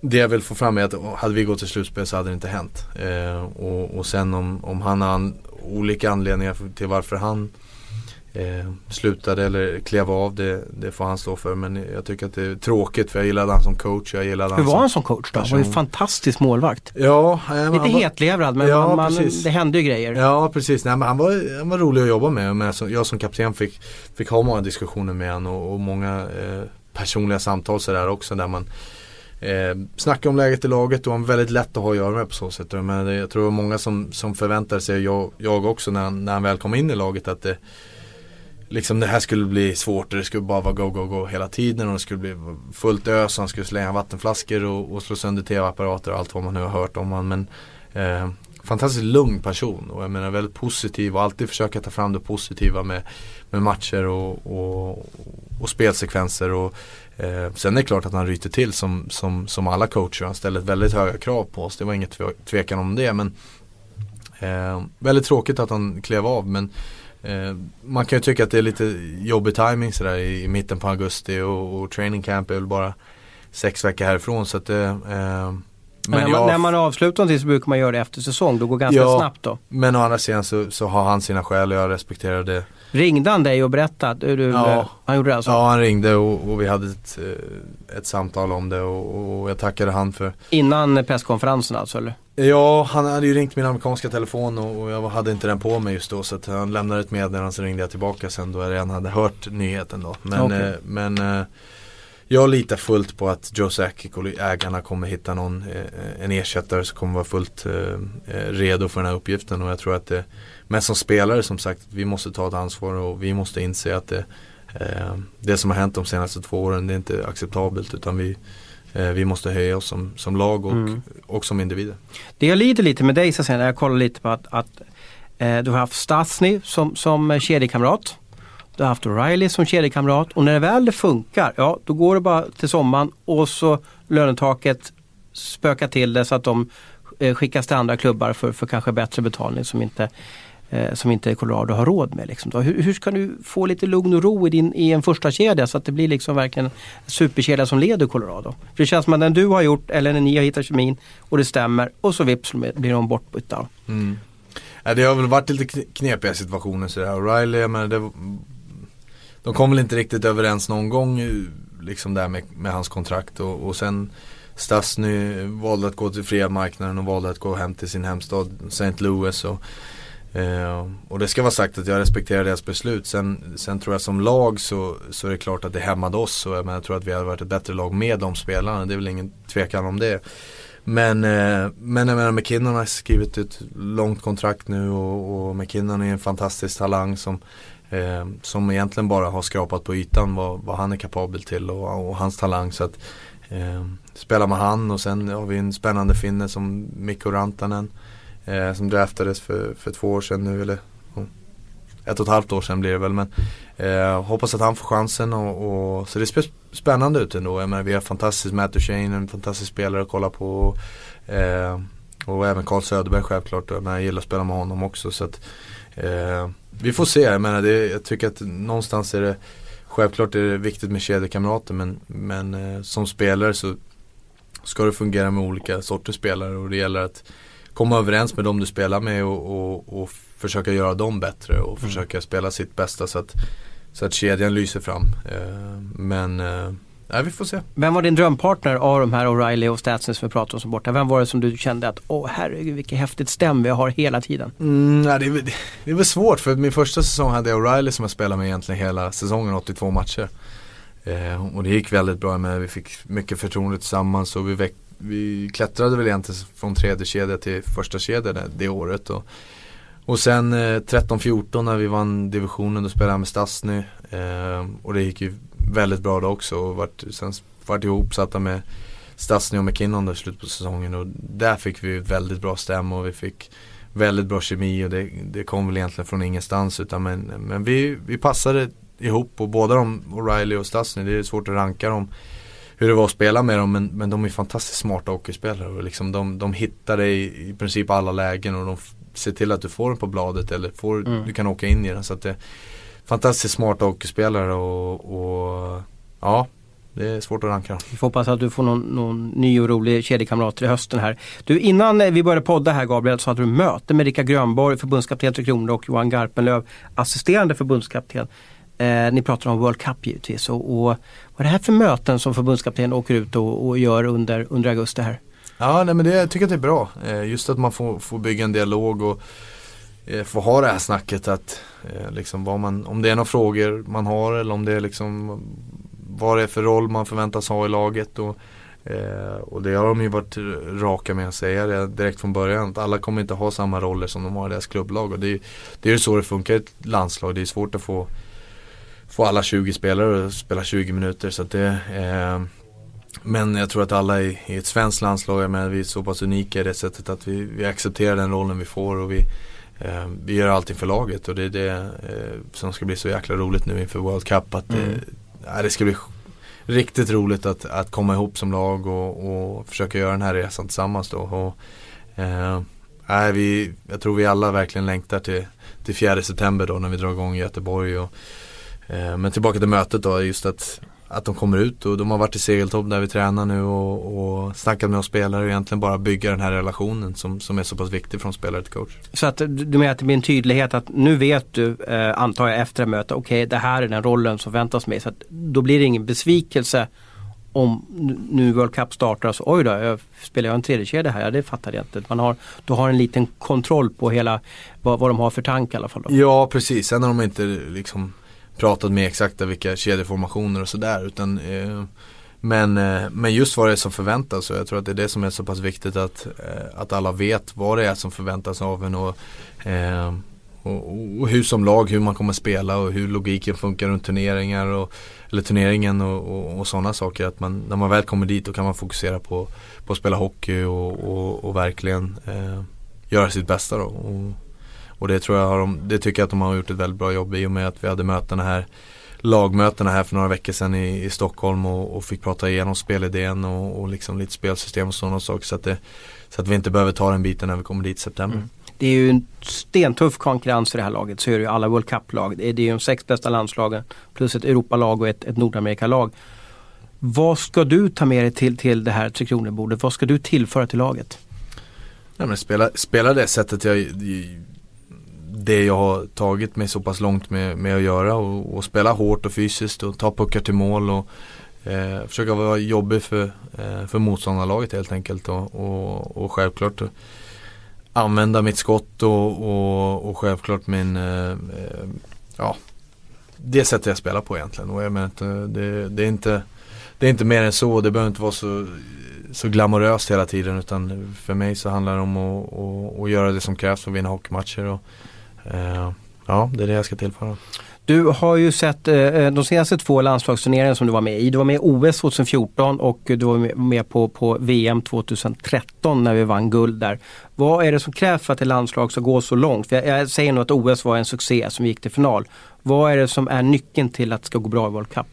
det jag vill få fram är att hade vi gått till slutspel så hade det inte hänt. Eh, och, och sen om, om han har an, olika anledningar till varför han eh, slutade eller klev av det, det får han stå för. Men jag tycker att det är tråkigt för jag gillade han som coach. Jag gillade Hur var han som coach då? Han var ju fantastisk målvakt. Ja, eh, Lite hetlevrad men ja, man, det hände ju grejer. Ja precis, Nej, men han, var, han var rolig att jobba med. Men jag som kapten fick, fick ha många diskussioner med honom och, och många eh, personliga samtal sådär också där man Eh, snacka om läget i laget och han är väldigt lätt att ha att göra med på så sätt. Men jag tror det var många som, som förväntade sig, jag, jag också när han, när han väl kom in i laget att det Liksom det här skulle bli svårt och det skulle bara vara go, go, go hela tiden och det skulle bli fullt ös och han skulle slänga vattenflaskor och, och slå sönder tv-apparater och allt vad man nu har hört om honom. Men eh, fantastiskt lugn person och jag menar väldigt positiv och alltid försöka ta fram det positiva med, med matcher och, och, och spelsekvenser. Och, eh, sen är det klart att han ryter till som, som, som alla coacher. Han ställer väldigt höga krav på oss. Det var inget tvekan om det. Men eh, Väldigt tråkigt att han klev av men eh, man kan ju tycka att det är lite jobbig timing sådär i, i mitten på augusti och, och training camp är väl bara sex veckor härifrån. Så att det, eh, men när, man, när man avslutar någonting så brukar man göra det efter säsong. Då går ganska ja, snabbt då. Men å andra sidan så, så, har han sina skäl och jag respekterar det. Ringde han dig och berättade? Hur du, ja, han gjorde det alltså? Ja, han ringde och, och vi hade ett, eh, ett samtal om det och, och, jag tackade han för Innan presskonferensen alltså eller? Ja, han hade ju ringt min amerikanska telefon och, jag hade inte den på mig just då så att han lämnade ett meddelande så ringde jag tillbaka sen då jag redan hade hört nyheten då. Men, okay. eh, men eh, jag litar fullt på att Joe Sakic och ägarna kommer hitta någon, eh, en ersättare som kommer vara fullt eh, eh, redo för den här uppgiften och jag tror att det, men som spelare som sagt, vi måste ta ett ansvar och vi måste inse att det, det som har hänt de senaste två åren det är inte acceptabelt utan vi, vi måste höja oss som, som lag och, mm. och som individer. Det jag lider lite med dig så när jag kollar lite på att, att du har haft Stasny som, som kedjekamrat. Du har haft O'Reilly som kedjekamrat och när det väl det funkar, ja då går det bara till sommaren och så lönetaket spökar till det så att de eh, skickas till andra klubbar för, för kanske bättre betalning som inte eh, som inte Colorado har råd med. Liksom. Hur, hur, ska du få lite lugn och ro i, din, i en första kedja så att det blir liksom verkligen en superkedja som leder Colorado? För det känns som att den du har gjort eller när ni har hittat kemin och det stämmer och så vips blir de bortbytta. Mm. det har väl varit lite knepiga situationer sådär. O'Reilly, jag menar, det de kom väl inte riktigt överens någon gång eh, liksom där med, med hans kontrakt och, och sen Stasny valde att gå till fria marknaden och valde att gå hem till sin hemstad St. Louis. Och, eh, och det ska vara sagt att jag respekterar deras beslut. Sen, sen tror jag som lag så, så är det klart att det hämmade oss. Och, men jag tror att vi hade varit ett bättre lag med de spelarna. Det är väl ingen tvekan om det. Men, eh, men jag menar McKinnon har skrivit ett långt kontrakt nu och, och McKinnon är en fantastisk talang som Eh, som egentligen bara har skrapat på ytan vad, vad han är kapabel till och, och hans talang. Så att, eh, spela med han och sen har vi en spännande finne som Mikko Rantanen. Eh, som draftades för, för två år sedan nu eller ett och ett halvt år sedan blir det väl. Men eh, hoppas att han får chansen och, och så det ser spännande ut ändå. Jag menar, vi har fantastiskt Matt Duchene, en fantastisk spelare att kolla på. Eh, och även Carl Söderberg självklart. Och jag gillar att spela med honom också. Så att, eh, vi får se, jag menar det, jag tycker att någonstans är det Självklart är det viktigt med kedjekamrater men, men eh, som spelare så ska det fungera med olika sorters spelare och det gäller att komma överens med dem du spelar med och, och, och försöka göra dem bättre och mm. försöka spela sitt bästa så att, så att kedjan lyser fram. Eh, men eh, Nej, vi får se. Vem var din drömpartner av de här O'Reilly och Statsen som vi pratade om som borta? Vem var det som du kände att, åh herregud vilket häftigt stäm vi har hela tiden? Mm, nej, det, det är väl svårt för min första säsong hade jag O'Reilly som jag spelade med egentligen hela säsongen, 82 matcher. Eh, och det gick väldigt bra med, vi fick mycket förtroende tillsammans och vi, väck, vi klättrade väl egentligen från tredje kedja till första kedja det, det året. Och, och sen eh, 13-14 när vi vann divisionen då spelade jag med Stasny. Eh, och det gick ju väldigt bra då också och vart, sen vart ihopsatta med Stasny och McKinnon i slutet på säsongen och där fick vi väldigt bra stäm och vi fick väldigt bra kemi och det, det kom väl egentligen från ingenstans utan men, men vi, vi passade ihop och båda de, O'Reilly och Stasny, det är svårt att ranka dem hur det var att spela med dem men, men de är fantastiskt smarta hockeyspelare och liksom de, de hittar dig i, i princip alla lägen och de ser till att du får den på bladet eller får, mm. du kan åka in i den så att det fantastiskt smarta hockeyspelare och, och ja, det är svårt att ranka. Vi får hoppas att du får någon, någon ny och rolig kedjekamrat till hösten här. Du, innan vi började podda här Gabriel så hade du möte med Rickard Grönborg, förbundskapten Tre Kronor och Johan Garpenlöv, assisterande förbundskapten. Eh, ni pratar om World Cup givetvis. Och, och vad är det här för möten som förbundskaptenen åker ut och, och gör under, under augusti här? Ja, nej, men det, jag tycker att det är bra. Eh, just att man får, får bygga en dialog och eh, få ha det här snacket att eh, liksom vad man, om det är några frågor man har eller om det är liksom vad det är för roll man förväntas ha i laget. Och, eh, och det har de ju varit raka med att säga det direkt från början. Att alla kommer inte ha samma roller som de har i deras klubblag. Och det, är, det är ju så det funkar i ett landslag. Det är svårt att få, få alla 20 spelare att spela 20 minuter. Så det, eh, men jag tror att alla i, i ett svenskt landslag, med, vi är så pass unika i det sättet att vi, vi accepterar den rollen vi får. och vi Eh, vi gör allting för laget och det är det eh, som ska bli så jäkla roligt nu inför World Cup. Att, mm. eh, det ska bli riktigt roligt att, att komma ihop som lag och, och försöka göra den här resan tillsammans då. Och, eh, vi, jag tror vi alla verkligen längtar till, till 4 september då när vi drar igång i Göteborg. Och, men tillbaka till mötet då, just att att de kommer ut och de har varit i Segeltorp där vi tränar nu och, och snackat med oss spelare och egentligen bara bygga den här relationen som, som är så pass viktig från spelare till coach. Så att du menar att det blir en tydlighet att nu vet du, eh, antar jag efter mötet, okej okay, det här är den rollen som väntas mig. Så att då blir det ingen besvikelse om nu World Cup startar så oj då, jag, spelar jag en tredje kedja här? Ja det fattade jag inte. Man har, du har en liten kontroll på hela vad, vad de har för tank i alla fall. Då. Ja precis, sen har de inte liksom pratat med exakta vilka kedjeformationer och sådär. Utan, eh, men, eh, men just vad det är som förväntas och jag tror att det är det som är så pass viktigt att, eh, att alla vet vad det är som förväntas av en. Och, eh, och, och, hur som lag, hur man kommer spela och hur logiken funkar runt turneringar och, eller turneringen och, och, och sådana saker. Att man, när man väl kommer dit då kan man fokusera på, på att spela hockey och, och verkligen eh, göra sitt bästa. Då. Och det tror jag de, det tycker jag att de har gjort ett väldigt bra jobb i och med att vi hade mötena här lagmötena här för några veckor sedan i, i Stockholm och, och, fick prata igenom spelidén och, och liksom lite spelsystem och sådana saker så att, det, så att vi inte behöver ta den biten när vi kommer dit i september. Mm. Det är ju en stentuff konkurrens i det här laget. Så är det ju alla World Cup-lag. Det är ju de sex bästa landslagen plus ett Europalag och ett, ett Nordamerikalag. Vad ska du ta med dig till, till det här Tre Kronor-bordet? Vad ska du tillföra till laget? Ja, men spela, spela det sättet jag det jag har tagit mig så pass långt med, med att göra och, och spela hårt och fysiskt och ta puckar till mål och eh, försöka vara jobbig för, eh, för motståndarlaget helt enkelt och, och, och självklart använda mitt skott och, och, och självklart min, eh, eh ja det sättet jag spelar på egentligen och jag menar, eh, det, det, är inte det är inte mer än så, det behöver inte vara så, så glamoröst hela tiden utan för mig så handlar det om att, att, att göra det som krävs för att vinna hockeymatcher. Och, Eh, ja, det är det jag ska tillföra. Du har ju sett eh, eh, de senaste två landslagsturneringarna som du var med i. Du var med i OS 2014 och du var med på, på VM 2013 när vi vann guld där. Vad är det som krävs för att ett landslag ska gå så långt? För jag, jag säger nog att OS var en succé som gick till final. Vad är det som är nyckeln till att det ska gå bra i World Cup?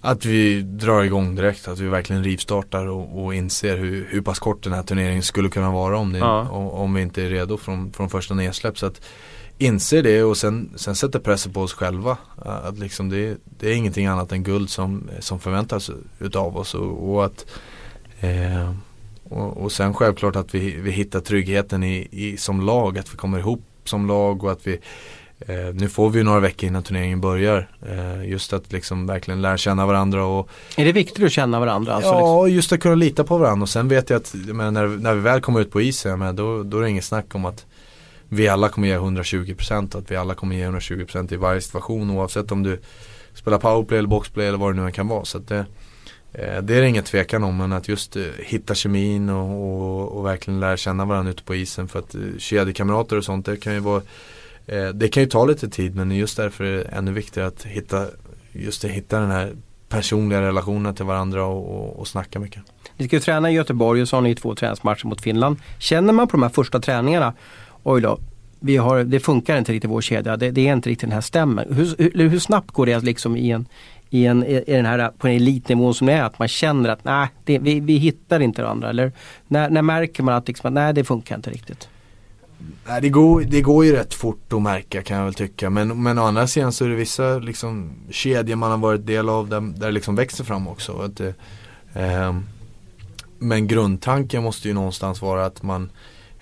Att vi drar igång direkt, att vi verkligen rivstartar och, och inser hur, hur pass kort den här turneringen skulle kunna vara om, det, ja. om, vi inte är redo från, från första nedsläpp. Så att inse det och sen, sen sätta pressen på oss själva. Att liksom det, det är ingenting annat än guld som, som förväntas utav oss och, och att Eh, och, och sen självklart att vi, vi hittar tryggheten i, i, som lag, att vi kommer ihop som lag och att vi Eh, nu får vi några veckor innan turneringen börjar. Eh, just att liksom verkligen lära känna varandra och Är det viktigt att känna varandra? Alltså, ja, liksom? just att kunna lita på varandra och sen vet jag att men när, när vi väl kommer ut på isen, men då, då är det inget snack om att vi alla kommer ge 120% att vi alla kommer ge 120% i varje situation oavsett om du spelar powerplay eller boxplay eller vad det nu än kan vara. Så det, eh, det är det ingen tvekan om men att just uh, hitta kemin och, och, och, verkligen lära känna varandra ute på isen för att uh, kedjekamrater och sånt det kan ju vara Eh, det kan ju ta lite tid men just därför är det ännu viktigare att hitta Just att hitta den här personliga relationen till varandra och, och, och snacka mycket. Ni ska ju träna i Göteborg och så har ni två träningsmatcher mot Finland. Känner man på de här första träningarna oj då, vi har, det funkar inte riktigt i vår kedja, det, det är inte riktigt den här stämmen. Hur, hur, hur snabbt går det liksom i en, i en, i den här, på den elitnivån som det är, att man känner att nej, det, vi, vi hittar inte varandra. Eller när, när märker man att, liksom, att nej, det funkar inte riktigt? Nej, det, går, det går ju rätt fort att märka kan jag väl tycka. Men, men å andra sidan så är det vissa liksom, kedjor man har varit del av där, där det liksom växer fram också. Att, eh, men grundtanken måste ju någonstans vara att man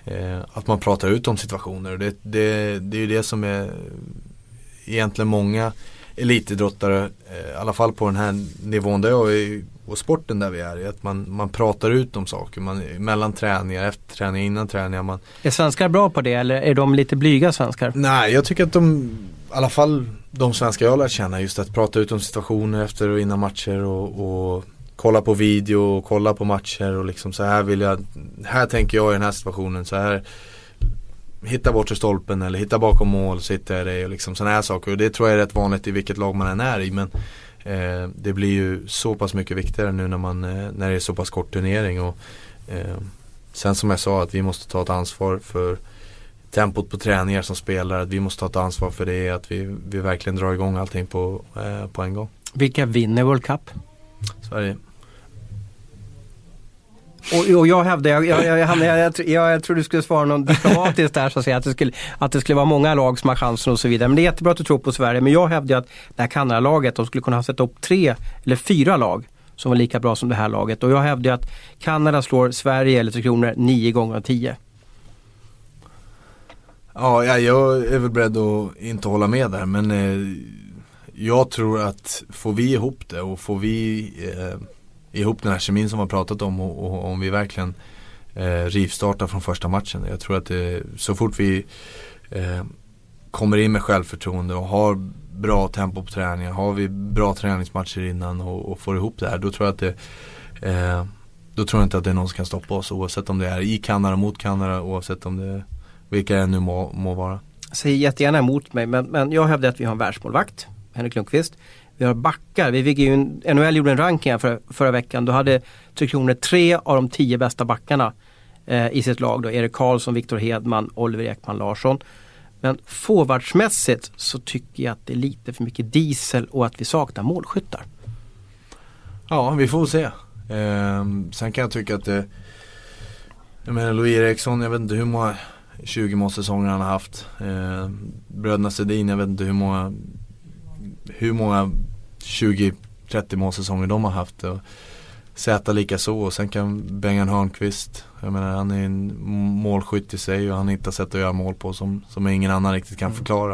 Eh, att man pratar ut om situationer. Det, det, det är ju det som är egentligen många elitidrottare, eh, i alla fall på den här nivån där jag är och sporten där vi är att man, man pratar ut om saker man, mellan träningar, efter träningar, innan träningar. Man... Är svenskar bra på det eller är de lite blyga svenskar? Nej, jag tycker att de, i alla fall de svenskar jag lärt känna, just att prata ut om situationer efter och innan matcher och, och kolla på video och kolla på matcher och liksom så här vill jag, här tänker jag i den här situationen så här Hitta bort stolpen eller hitta bakom mål, sitta i det och liksom sådana här saker. Och det tror jag är rätt vanligt i vilket lag man än är i. Men det blir ju så pass mycket viktigare nu när, man, eh, när det är så pass kort turnering. Och, eh, sen som jag sa att vi måste ta ett ansvar för tempot på träningar som spelare. Att vi måste ta ett ansvar för det. Att vi, vi verkligen drar igång allting på, eh, på en gång. Vilka vinner World Cup? Sverige. Och, och jag hävdar, jag, jag, jag, jag, jag, jag tror du skulle svara något diplomatiskt där så att säga, att det, skulle, att det skulle vara många lag som har chansen och så vidare. Men det är jättebra att du tror på Sverige. Men jag hävdar att det här Kanada-laget, de skulle kunna ha sätta upp tre eller fyra lag som var lika bra som det här laget. Och jag hävdar att Kanada slår Sverige eller Tre Kronor nio gånger av tio. Ja, jag är väl beredd att inte hålla med där men eh, jag tror att får vi ihop det och får vi eh, ihop den här kemin som vi har pratat om och, och om vi verkligen eh, rivstartar från första matchen. Jag tror att det, så fort vi eh, kommer in med självförtroende och har bra tempo på träningen, har vi bra träningsmatcher innan och, och får ihop det här, då tror jag att det eh, då tror jag inte att det är någon som kan stoppa oss oavsett om det är i Kanada mot Kanada oavsett om det är vilka det nu må, må vara. Säg jättegärna emot mig men, men jag hävdar att vi har en världsmålvakt, Henrik Lundqvist. Vi har backar. Vi fick ju en, NHL gjorde en ranking här för, förra veckan. Då hade Tre Kronor tre av de tio bästa backarna eh, i sitt lag. Då. Erik Karlsson, Viktor Hedman, Oliver Ekman Larsson. Men forwardsmässigt så tycker jag att det är lite för mycket diesel och att vi saknar målskyttar. Ja, vi får se. Eh, sen kan jag tycka att det Jag menar Louis Eriksson, jag vet inte hur många 20 målsäsonger han har haft. Eh, bröderna Sedin, jag vet inte hur många hur många 20-30 målsäsonger de har haft. Och Zäta lika så och sen kan Bengan Hörnqvist, jag menar han är en målskytt i sig och han hittar sätt att göra mål på som, som ingen annan riktigt kan mm. förklara.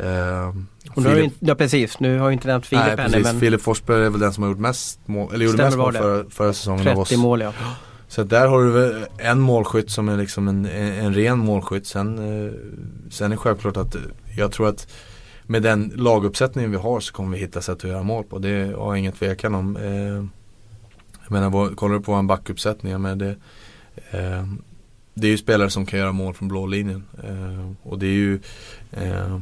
Uh, Filip, ja precis, nu har vi inte nämnt Filip ännu men Filip Forsberg är väl den som har gjort mest mål, eller gjorde mest mål förra, förra säsongen 30 av oss. mål ja. Så där har du en målskytt som är liksom en, en, en ren målskytt. Sen, eh, sen är det självklart att jag tror att med den laguppsättningen vi har så kommer vi hitta sätt att göra mål på. Det har jag ingen tvekan om. Eh, jag menar, kollar du på en backuppsättning, men det, eh, det är ju spelare som kan göra mål från blå linjen. Eh, och det är ju eh,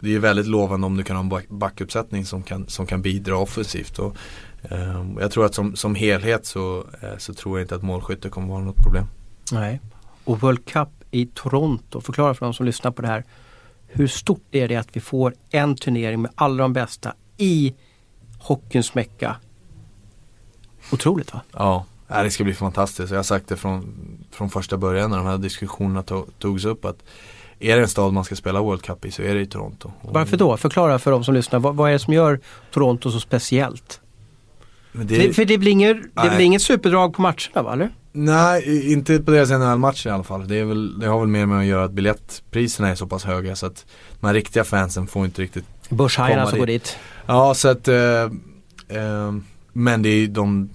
det är väldigt lovande om du kan ha en backuppsättning som kan, som kan bidra offensivt. Och, eh, jag tror att som, som helhet så, eh, så tror jag inte att målskytte kommer vara något problem. Nej. Och World Cup i Toronto, förklara för de som lyssnar på det här. Hur stort är det att vi får en turnering med alla de bästa i hockeyns mecka? Otroligt va? Ja, det ska bli fantastiskt. Jag har sagt det från, från första början när de här diskussionerna togs upp att är det en stad man ska spela World Cup i så är det i Toronto. Varför då? Förklara för de som lyssnar. Vad, vad är det som gör Toronto så speciellt? Det, för inget, det blir inget superdrag på matcherna va? Eller? Nej, inte på deras NHL-matcher i alla fall. Det, är väl, det har väl mer med att göra att biljettpriserna är så pass höga så att de här riktiga fansen får inte riktigt Börshajarna som går dit. Ja, så att eh, eh, Men det är, de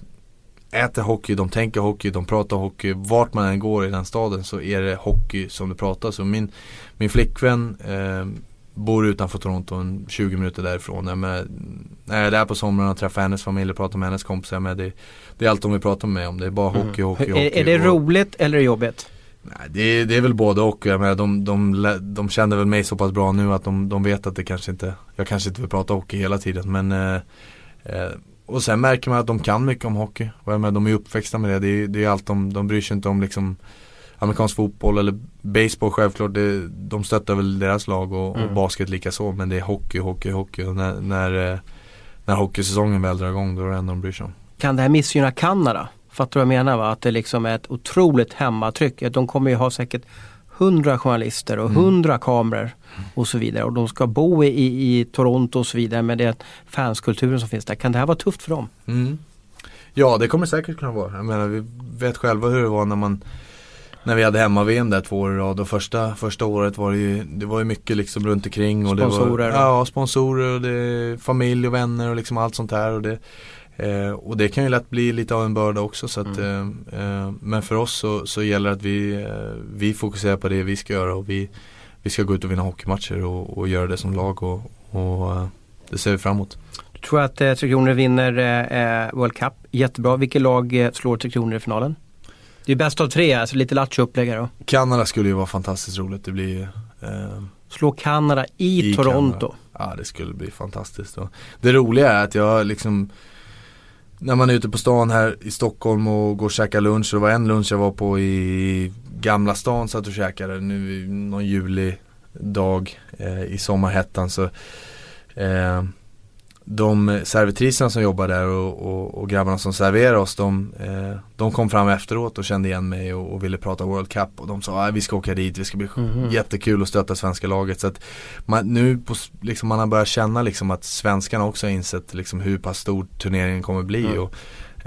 äter hockey, de tänker hockey, de pratar hockey. Vart man än går i den staden så är det hockey som det pratas om. Min, min flickvän eh, bor utanför Toronto, en 20 minuter därifrån. Jag med, när jag är där på somrarna och träffar hennes familj och pratar med hennes kompisar. Men det, det är allt de vill prata med mig om. Det är bara hockey, hockey, Är, hockey. är det och- roligt eller jobbigt? Nej, det, är, det är väl både och. Jag menar, de, de, de känner väl mig så pass bra nu att de, de vet att det kanske inte, jag kanske inte vill prata hockey hela tiden. Men, eh, eh, och sen märker man att de kan mycket om hockey. Och jag menar, de är uppväxta med det. Det är, det är allt de, de bryr sig inte om liksom amerikansk fotboll eller baseball självklart. Det, de stöttar väl deras lag och, och Mm. basket lika så. Men det är hockey, hockey, hockey. Och när, när, eh, när hockeysäsongen väl drar igång då är det enda de bryr sig om. Kan det här missgynna Kanada? Fattar du vad jag menar? Va? Att det liksom är ett otroligt hemmatryck. De kommer ju ha säkert 100 journalister och Mm. 100 kameror och så vidare. Och de ska bo i, i, i Toronto och så vidare med den fanskulturen som finns där. Kan det här vara tufft för dem? Mm. Ja det kommer säkert kunna vara. Jag menar vi vet själva hur det var när man När vi hade hemma-VM där två år i rad och första, första året var det ju Det var ju mycket liksom runt omkring och Sponsorer. det var, Ja sponsorer och det, familj och vänner och liksom allt sånt här och det eh, Och det kan ju lätt bli lite av en börda också så att eh, eh, Men för oss så, så gäller det att vi eh, Vi fokuserar på det vi ska göra och vi Vi ska gå ut och vinna hockeymatcher och, och göra det som lag och, och eh, Det ser vi fram emot Du tror att eh, Tre Kronor vinner eh, World Cup? Jättebra. Vilket lag slår Tre Kronor i finalen? Det är bäst av tre, alltså lite lattjo upplägg då. Kanada skulle ju vara fantastiskt roligt. Det blir eh, Slå Kanada i, I Toronto. Kanada. Ja det skulle bli fantastiskt. Och det roliga är att jag liksom När man är ute på stan här i Stockholm och går och käkar lunch. Det var en lunch jag var på i Gamla stan satt och käkade nu någon julidag eh, i sommarhettan så eh, de servitriserna som jobbar där och, och, och grabbarna som serverar oss de, eh, de kom fram efteråt och kände igen mig och, och ville prata World Cup och de sa att vi ska åka dit, det ska bli Mhm. jättekul att stötta svenska laget. Så att man, nu på, liksom, man har börjat känna liksom att svenskarna också har insett liksom, hur pass stor turneringen kommer bli. Mm. Och,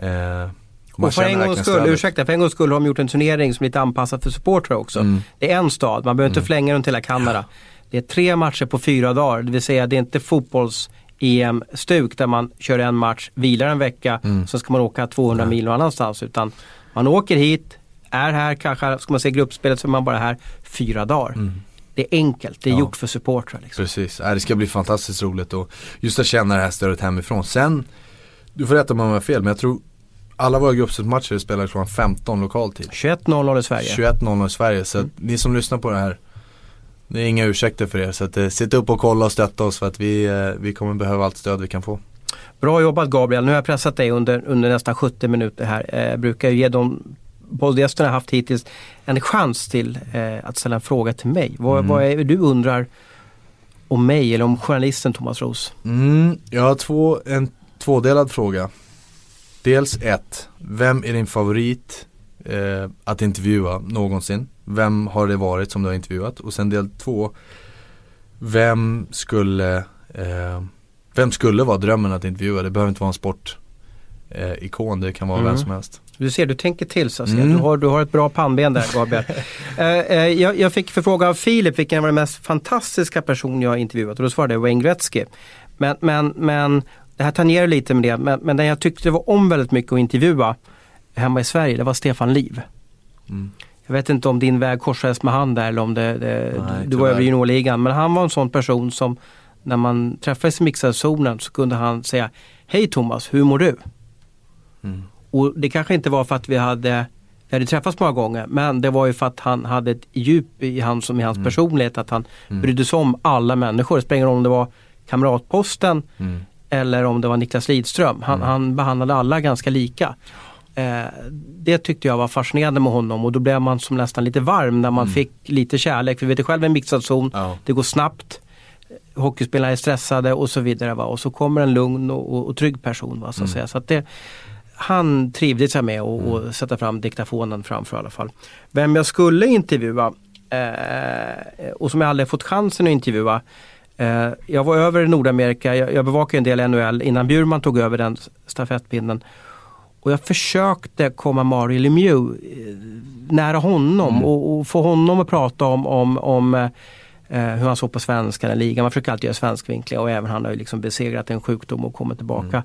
eh, Och för en gångs skull, ursäkta, för en gångs skull har de gjort en turnering som är lite anpassad för supportrar också. Mm. Det är en stad, man behöver inte flänga runt hela Kanada. Det är tre matcher på fyra dagar, det vill säga det är inte fotbolls-EM-stuk där man kör en match, vilar en vecka, Mm. så ska man åka 200 mil någon annanstans. Utan man åker hit, är här kanske, ska man se gruppspelet så är man bara här fyra dagar. Mm. Det är enkelt, det är Ja. gjort för supportrar. Liksom. Precis, äh, det ska bli fantastiskt roligt och just att känna det här stödet hemifrån. Sen, du får rätta mig om jag har fel, men jag tror alla våra gruppspelsmatcher spelar klockan 15 lokal tid. 21.00 i Sverige. 21.00 i Sverige. Så att ni som lyssnar på det här Det är inga ursäkter för er. Så att, eh, sitt upp och kolla och stötta oss för att vi, eh, vi kommer behöva allt stöd vi kan få. Bra jobbat Gabriel, nu har jag pressat dig under, under nästan 70 minuter här. Eh, brukar ju ge de poddgästerna jag haft hittills en chans till eh, att ställa en fråga till mig. Vad, Mm. vad är det du undrar om mig eller om journalisten Thomas Roos? Mm, jag har två, en tvådelad fråga. Dels ett, vem är din favorit eh, att intervjua någonsin? Vem har det varit som du har intervjuat? Och sen del två, vem skulle, eh, vem skulle vara drömmen att intervjua? Det behöver inte vara en sport eh, ikon, det kan vara Mm. vem som helst. Du ser, du tänker till så att säga. Mm. Du, har, du har ett bra pannben där Gabriel. eh, eh, jag, jag fick förfrågan av Filip vilken var den mest fantastiska person jag har intervjuat och då svarade jag Wayne Gretzky. Men, men, men det här tangerar lite med det, men, men den jag tyckte det var om väldigt mycket att intervjua hemma i Sverige, det var Stefan Liv. Mm. Jag vet inte om din väg korsades med han där eller om det, det, Nej, du var över juniorligan. Men han var en sån person som när man träffades i mixade zonen så kunde han säga Hej Thomas, hur mår du? Mm. Och det kanske inte var för att vi hade vi hade träffats många gånger men det var ju för att han hade ett djup i hans, som i hans personlighet att han Mm. brydde sig om alla människor. Det spelar om det var Kamratposten Mm. eller om det var Niklas Lidström. Han, han behandlade alla ganska lika. Eh, det tyckte jag var fascinerande med honom och då blev man som nästan lite varm när man fick lite kärlek. För vi vet ju själv en mixad zon, Ja. det går snabbt. Hockeyspelare är stressade och så vidare. Va? Och så kommer en lugn och, och, och trygg person. Va? Så att säga. Så att det, han trivdes jag med och, och sätta fram diktafonen framför i alla fall. Vem jag skulle intervjua eh, och som jag aldrig fått chansen att intervjua Eh, jag var över i Nordamerika, jag, jag bevakade en del NHL innan Bjurman tog över den stafettpinnen. Och jag försökte komma Mario Lemieux eh, nära honom Mm. och, och få honom att prata om, om, om eh, hur han såg på svenskan i ligan. Man försöker alltid göra svenskvinkliga och även han har ju liksom besegrat en sjukdom och kommit tillbaka. Mm.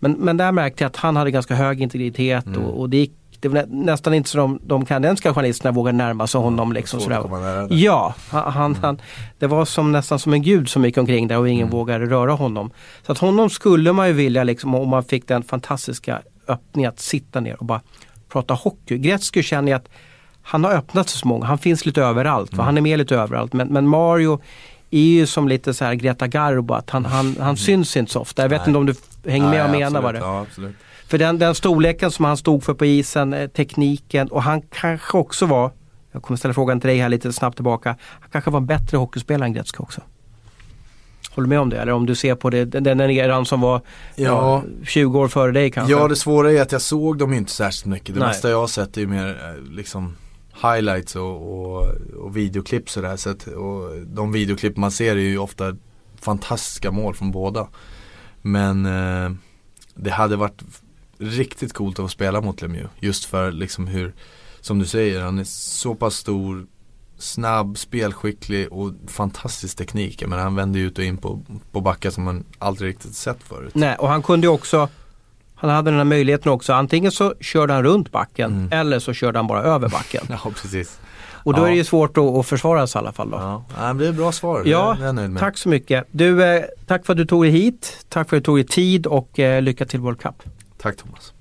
Men, men där märkte jag att han hade ganska hög integritet Mm. och, och det gick det nä, nästan inte så de, de kanadensiska journalisterna vågade närma sig honom. Liksom, sådär. Ja, han, han, han, det var som, nästan som en gud som gick omkring där och ingen Mm. vågade röra honom. Så att honom skulle man ju vilja, liksom, om man fick den fantastiska öppningen att sitta ner och bara prata hockey. Gretzky känner jag att han har öppnat sig så många, han finns lite överallt, Mm. han är med lite överallt. Men, men Mario är ju som lite så här Greta Garbo, att han, han, han syns inte så ofta. Jag vet Mm. Nej. inte om du hänger med och Nej, menar vad det Ja, absolut. För den, den storleken som han stod för på isen, eh, tekniken och han kanske också var, jag kommer ställa frågan till dig här lite snabbt tillbaka, han kanske var en bättre hockeyspelare än Gretzky också. Håller du med om det? Eller om du ser på det, den, den eran som var ja. Ja. 20 år före dig kanske? Ja det svåra är att jag såg dem inte särskilt mycket. Det Nej. mesta jag har sett är ju mer eh, liksom highlights och, och, och videoklipp sådär. Så att, och de videoklipp man ser är ju ofta fantastiska mål från båda. Men eh, det hade varit riktigt coolt att få spela mot Lemieux. Just för liksom hur, som du säger, han är så pass stor, snabb, spelskicklig och fantastisk teknik. Jag menar, han vänder ut och in på, på backar som man aldrig riktigt sett förut. Nej, och han kunde ju också han hade den här möjligheten också. Antingen så körde han runt backen Mm. eller så körde han bara över backen. Ja, precis. Och då Ja. är det ju svårt att, att försvara sig i alla fall. Då. Ja, ja det är bra svar. Ja, med. Tack så mycket. Du, eh, tack för att du tog dig hit. Tack för att du tog dig tid och eh, lycka till World Cup. Tack Thomas.